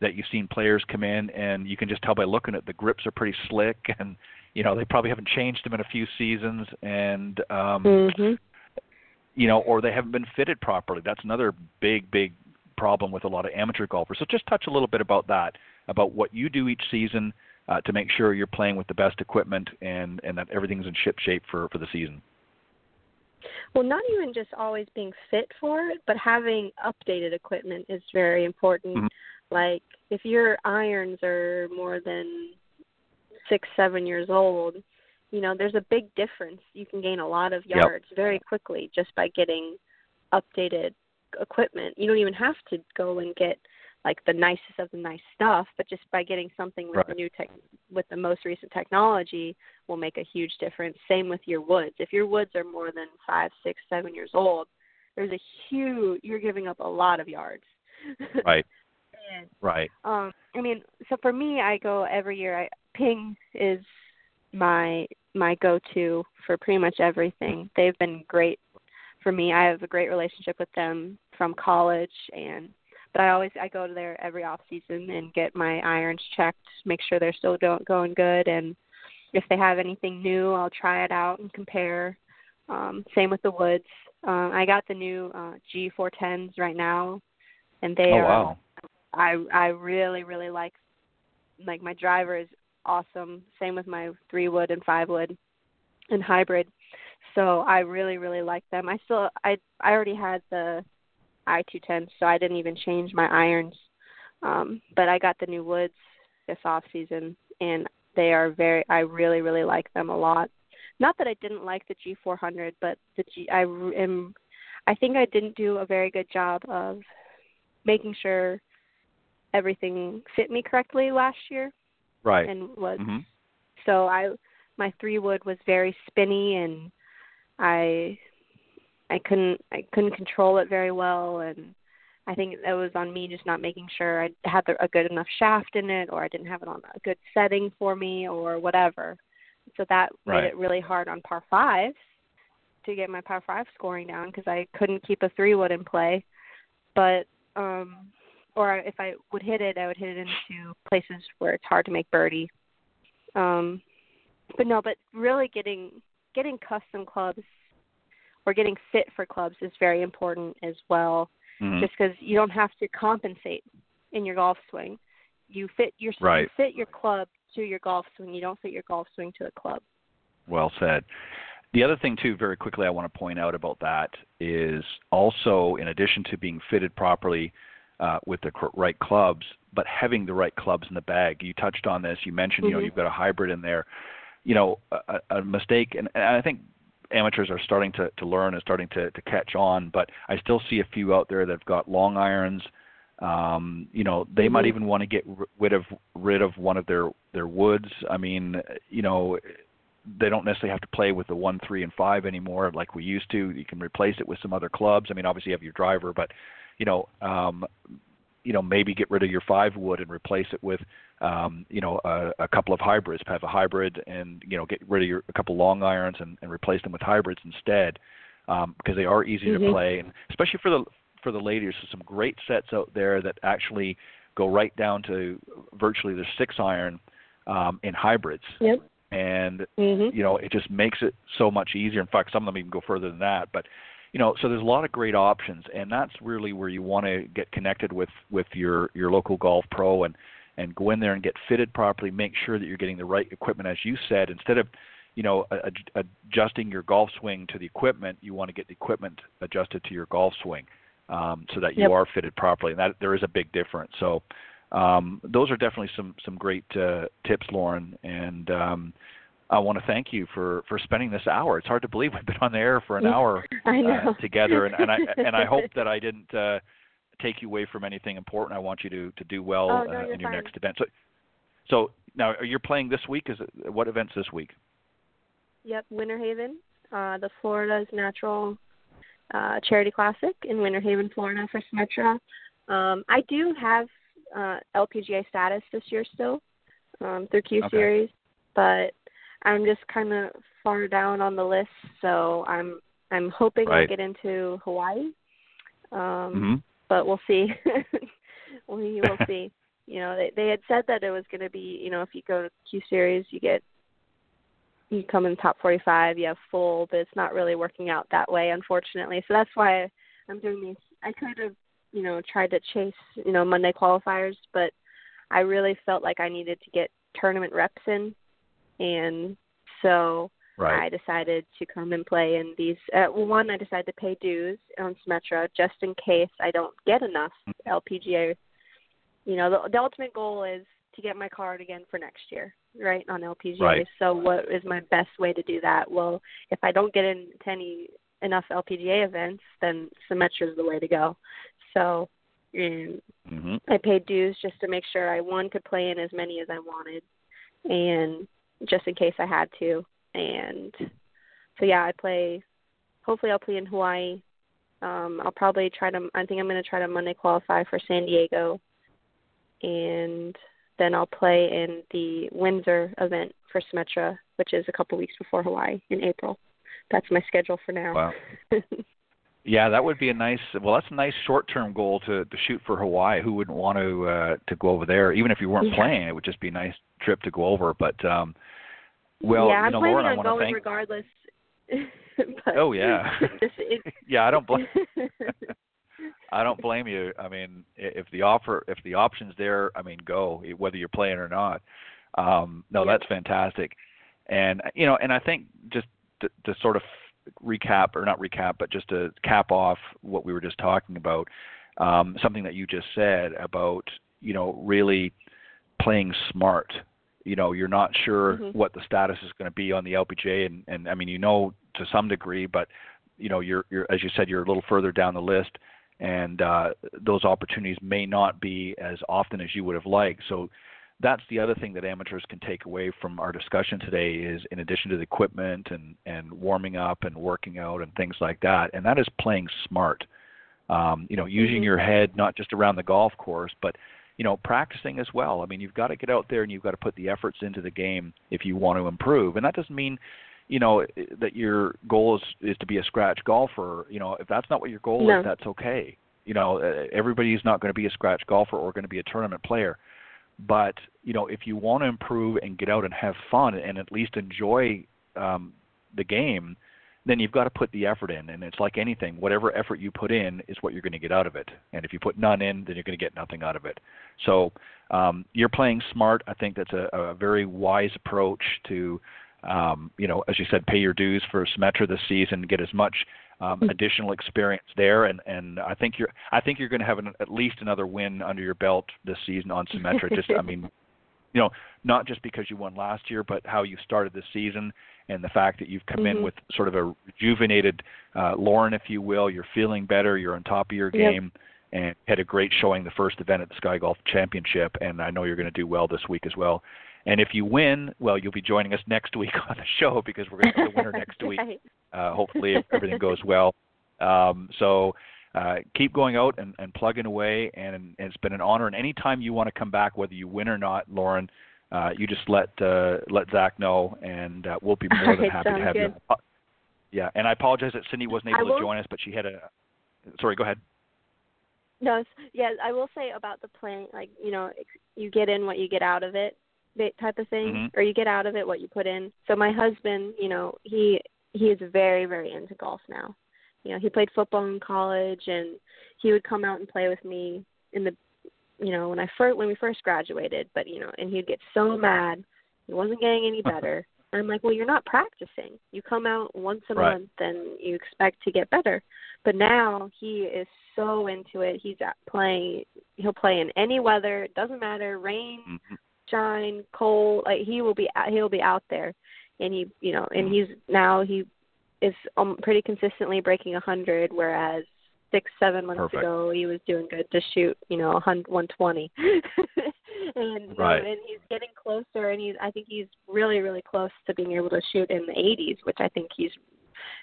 that you've seen players come in and you can just tell by looking at the grips are pretty slick [LAUGHS] and you know they probably haven't changed them in a few seasons and um mm-hmm. You know or they haven't been fitted properly that's another big big problem with a lot of amateur golfers so just touch a little bit about that about what you do each season uh, to make sure you're playing with the best equipment and and that everything's in ship shape for for the season well, not even just always being fit for it, but having updated equipment is very important. Mm-hmm. Like if your irons are more than six, seven years old, you know, there's a big difference. You can gain a lot of yards yep. very quickly just by getting updated equipment. You don't even have to go and get like the nicest of the nice stuff, but just by getting something with right. the new tech with the most recent technology will make a huge difference. Same with your woods. If your woods are more than five, six, seven years old, there's a huge you're giving up a lot of yards. [LAUGHS] Right. and, right. Um, I mean, so for me, I go every year. I Ping is my my go-to for pretty much everything. They've been great for me. I have a great relationship with them from college and but I always I go to there every off season and get my irons checked, make sure they're still go, going good, and if they have anything new, I'll try it out and compare. Um, same with the woods. Um, I got the new uh, G410s right now, and they oh, are. Wow. I I really really like like my driver is awesome. Same with my three wood and five wood and hybrid. So I really really like them. I still I I already had the I210, so I didn't even change my irons. Um, but I got the new woods this off season, and they are very. I really, really like them a lot. Not that I didn't like the G400, but the G. I am. I think I didn't do a very good job of making sure everything fit me correctly last year. Right. And was mm-hmm. so I my three wood was very spinny and I I couldn't I couldn't control it very well, and I think it was on me just not making sure I had a good enough shaft in it, or I didn't have it on a good setting for me, or whatever. So that right. made it really hard on par fives to get my par five scoring down because I couldn't keep a three wood in play. But um or if I would hit it, I would hit it into places where it's hard to make birdie. Um, but no, but really getting getting custom clubs or getting fit for clubs is very important as well. Mm-hmm. Just because you don't have to compensate in your golf swing, you fit your right. you fit your club to your golf swing. You don't fit your golf swing to a club. Well said. The other thing too, very quickly, I want to point out about that is also, in addition to being fitted properly uh, with the right clubs, but having the right clubs in the bag. You touched on this. You mentioned, mm-hmm. you know, you've got a hybrid in there. You know, a, a mistake, and, and I think amateurs are starting to, to learn and starting to, to catch on, but I still see a few out there that've got long irons. Um, you know, they mm-hmm. might even want to get rid of rid of one of their their woods. I mean, you know, they don't necessarily have to play with the one, three, and five anymore like we used to. You can replace it with some other clubs. I mean, obviously you have your driver, but you know, um, you know, maybe get rid of your five wood and replace it with, um, you know, a, a couple of hybrids. Have a hybrid and you know, get rid of your a couple long irons and, and replace them with hybrids instead, um, because they are easy mm-hmm. to play, and especially for the for the ladies. There's some great sets out there that actually go right down to virtually the six iron um, in hybrids. Yep. And mm-hmm. you know, it just makes it so much easier. In fact, some of them even go further than that. But you know, so there's a lot of great options, and that's really where you want to get connected with with your your local golf pro and and go in there and get fitted properly. Make sure that you're getting the right equipment, as you said. Instead of you know adjusting your golf swing to the equipment, you want to get the equipment adjusted to your golf swing, um, so that you yep. are fitted properly. And that there is a big difference. So. Um, those are definitely some some great uh, tips, Lauren. And um, I want to thank you for for spending this hour. It's hard to believe we've been on the air for an hour uh, [LAUGHS] together, and, and I and I hope that I didn't uh, take you away from anything important. I want you to to do well oh, no, uh, in your fine. next event. So, so now you're playing this week. Is it, what events this week? Yep, Winter Haven, uh, the Florida's Natural uh, Charity Classic in Winter Haven, Florida for Symetra. Um, I do have uh, LPGA status this year still um, through Q Okay. Series, but I'm just kind of far down on the list, so I'm I'm hoping Right. I'll get into Hawaii. Um, hmm but we'll see. [LAUGHS] we will see. [LAUGHS] You know, they they had said that it was going to be, you know, if you go to Q Series, you get you come in top 45, you have full, but it's not really working out that way, unfortunately. So that's why I'm doing these. I could have, you know, tried to chase, you know, Monday qualifiers, but I really felt like I needed to get tournament reps in, and so Right. I decided to come and play in these. Uh, well, one, I decided to pay dues on Symetra just in case I don't get enough LPGA. You know, the, the ultimate goal is to get my card again for next year, right, on LPGA. Right. So, what is my best way to do that? Well, if I don't get into any enough LPGA events, then Symetra is the way to go. So, and hmm I paid dues just to make sure I one could play in as many as I wanted, and just in case I had to. And so yeah, I play. Hopefully, I'll play in Hawaii. Um, I'll probably try to. I think I'm going to try to Monday qualify for San Diego, and then I'll play in the Windsor event for Symetra, which is a couple weeks before Hawaii in April. That's my schedule for now. Wow. [LAUGHS] Yeah, that would be a nice. Well, that's a nice short-term goal to to shoot for Hawaii. Who wouldn't want to uh, to go over there? Even if you weren't Yeah. playing, it would just be a nice trip to go over. But um, well, yeah, you I'm planning Lauren, I on want to going thank. regardless. [LAUGHS] but Oh, yeah. it, [LAUGHS] yeah, I don't blame. [LAUGHS] I don't blame you. I mean, if the offer, if the option's there, I mean, go whether you're playing or not. Um, no, Yeah. that's fantastic. And you know, and I think just to, to sort of recap or not recap, but just to cap off what we were just talking about, um, something that you just said about you know really playing smart. You know, you're not sure Mhm. what the status is going to be on the LPGA, and, and I mean, you know to some degree, but you know, you're, you're as you said, you're a little further down the list, and uh, those opportunities may not be as often as you would have liked. So that's the other thing that amateurs can take away from our discussion today is in addition to the equipment and, and warming up and working out and things like that, and that is playing smart. Um, you know, using Mhm. your head not just around the golf course, but you know, practicing as well. I mean, you've got to get out there and you've got to put the efforts into the game if you want to improve. And that doesn't mean, you know, that your goal is is to be a scratch golfer. You know, if that's not what your goal No. is, that's okay. You know, everybody's not going to be a scratch golfer or going to be a tournament player. But you know, if you want to improve and get out and have fun and at least enjoy um, the game, then you've got to put the effort in. And it's like anything, whatever effort you put in is what you're going to get out of it. And if you put none in, then you're going to get nothing out of it. So um, you're playing smart. I think that's a, a very wise approach to, um, you know, as you said, pay your dues for Symetra this season, get as much um, additional experience there, and and I think you're I think you're going to have an, at least another win under your belt this season on Symetra. Just I mean, [LAUGHS] you know, not just because you won last year, but how you started this season and the fact that you've come in Mhm. with sort of a rejuvenated uh, Lauren, if you will. You're feeling better. You're on top of your Yep. game. And had a great showing the first event at the SKYiGolf Championship, and I know you're going to do well this week as well. And if you win, well, you'll be joining us next week [LAUGHS] on the show because we're going to have the winner [LAUGHS] next week Right. uh, hopefully if everything goes well. Um, so uh, keep going out and, and plugging away, and, and it's been an honor. And anytime you want to come back, whether you win or not, Lauren, uh, you just let uh, let Zach know, and uh, we'll be [LAUGHS] more than happy to have you. good. Uh, yeah, and I apologize that Cindy wasn't able to join us, but she had a. Sorry, go ahead. No, yeah, I will say about the playing, like you know, you get in what you get out of it, that type of thing, Mhm. or you get out of it what you put in. So my husband, you know, he he is very very into golf now. You know, he played football in college, and he would come out and play with me in the, you know, when I first when we first graduated. But you know, and he'd get so mad he wasn't getting any [LAUGHS] better. And I'm like, well, you're not practicing. You come out once a Right. month and you expect to get better. But now he is so into it. He's at playing. He'll play in any weather. It doesn't matter, rain, Mhm. Shine, Cole, Like he will be. out- He'll be out there, and he you know and he's now he is um, pretty consistently breaking a hundred, whereas six seven months Perfect. ago he was doing good to shoot you know one twenty. [LAUGHS] and right. and he's getting closer, and he's I think he's really really close to being able to shoot in the 80s, which I think he's,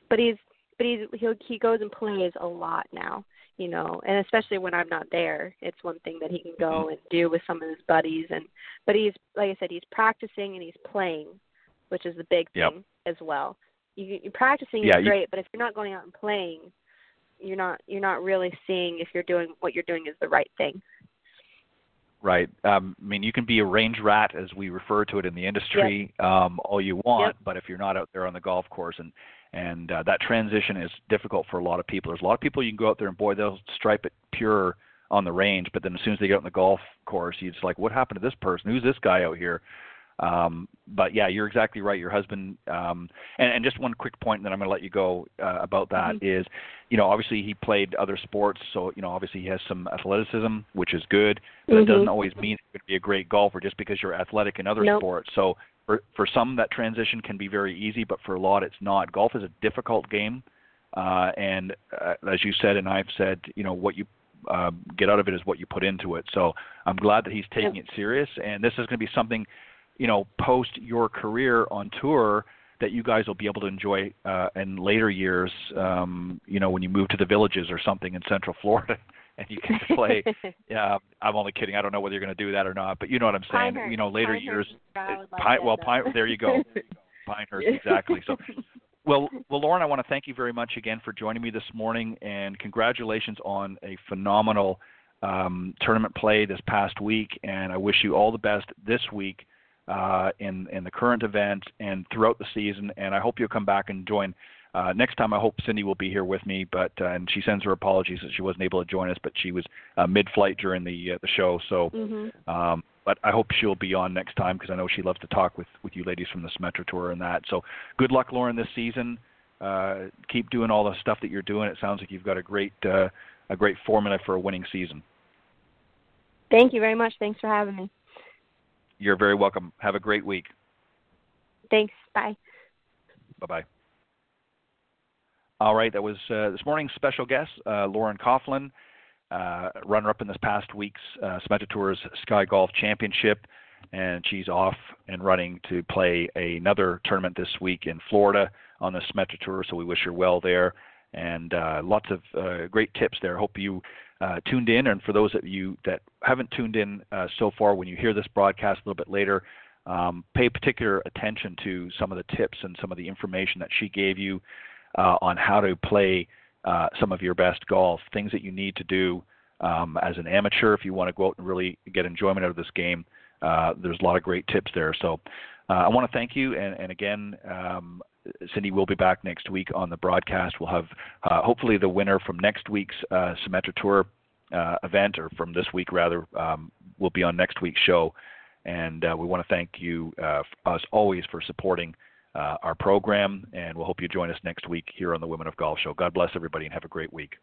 but he's but he's he he goes and plays a lot now, you know, and especially when I'm not there, it's one thing that he can go Mm-hmm. and do with some of his buddies, and but he's like I said, he's practicing and he's playing, which is the big Yep. thing as well. You, you practicing Yeah, is you- great, but if you're not going out and playing, you're not you're not really seeing if you're doing what you're doing is the right thing. Right. Um, I mean, you can be a range rat, as we refer to it in the industry, um, all you want, but if you're not out there on the golf course, and and uh, that transition is difficult for a lot of people. There's a lot of people you can go out there and boy, they'll stripe it pure on the range, but then as soon as they get on the golf course, you just like, what happened to this person? Who's this guy out here? Um, but yeah, you're exactly right. Your husband, um, and, and just one quick point, and then I'm going to let you go uh, about that is, you know, obviously he played other sports, so you know, obviously he has some athleticism, which is good, but it Mhm. doesn't always mean you're going to be a great golfer just because you're athletic in other Nope. sports. So for for some, that transition can be very easy, but for a lot, it's not. Golf is a difficult game, uh, and uh, as you said, and I've said, you know, what you uh, get out of it is what you put into it. So I'm glad that he's taking it serious, and this is going to be something, you know, post your career on tour that you guys will be able to enjoy uh, in later years. Um, you know, when you move to the villages or something in Central Florida, [LAUGHS] and you get to play. yeah, I'm only kidding. I don't know whether you're going to do that or not, but you know what I'm saying. Pinehurst. You know, later Pinehurst years. like Pine, well. Pine, there you go. [LAUGHS] Pinehurst, exactly. So, well, well, Lauren, I want to thank you very much again for joining me this morning, and congratulations on a phenomenal um, tournament play this past week. And I wish you all the best this week uh, in in the current event and throughout the season. And I hope you'll come back and join. Uh, next time, I hope Cindy will be here with me, but uh, and she sends her apologies that she wasn't able to join us, but she was uh, mid-flight during the uh, the show. So, Mhm. um, but I hope she'll be on next time because I know she loves to talk with with you ladies from the Symetra Tour and that. So, good luck, Lauren, this season. Uh, keep doing all the stuff that you're doing. It sounds like you've got a great uh, a great formula for a winning season. Thank you very much. Thanks for having me. You're very welcome. Have a great week. Thanks. Bye. Bye bye. All right, that was uh, this morning's special guest, uh, Lauren Coughlin, uh, runner up in this past week's uh, Symetra Tours SKYiGolf Championship. And she's off and running to play another tournament this week in Florida on the Symetra Tour. So we wish her well there. And uh, lots of uh, great tips there. Hope you uh, tuned in. And for those of you that haven't tuned in uh, so far, when you hear this broadcast a little bit later, um, pay particular attention to some of the tips and some of the information that she gave you uh, on how to play uh, some of your best golf, things that you need to do um, as an amateur if you want to go out and really get enjoyment out of this game. Uh, there's a lot of great tips there. So uh, I want to thank you. And, and again, um, Cindy will be back next week on the broadcast. We'll have uh, hopefully the winner from next week's uh, Symetra Tour uh, event, or from this week rather, um, will be on next week's show. And uh, we want to thank you, uh, as always, for supporting uh, our program. And we'll hope you join us next week here on the Women of Golf Show. God bless everybody and have a great week.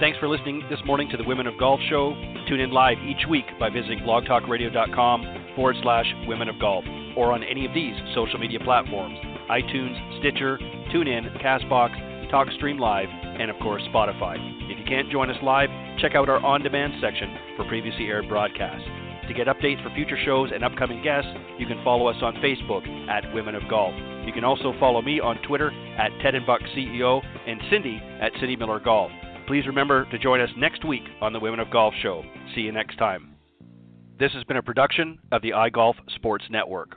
Thanks for listening this morning to the Women of Golf Show. Tune in live each week by visiting blogtalkradio.com forward slash Women of Golf or on any of these social media platforms iTunes, Stitcher, TuneIn, Castbox, TalkStream Live, and of course Spotify. If you can't join us live, check out our on demand section for previously aired broadcasts. To get updates for future shows and upcoming guests, you can follow us on Facebook at Women of Golf. You can also follow me on Twitter at Ted and Buck CEO and Cindy at Cindy Miller Golf. Please remember to join us next week on the Women of Golf Show. See you next time. This has been a production of the iGolf Sports Network.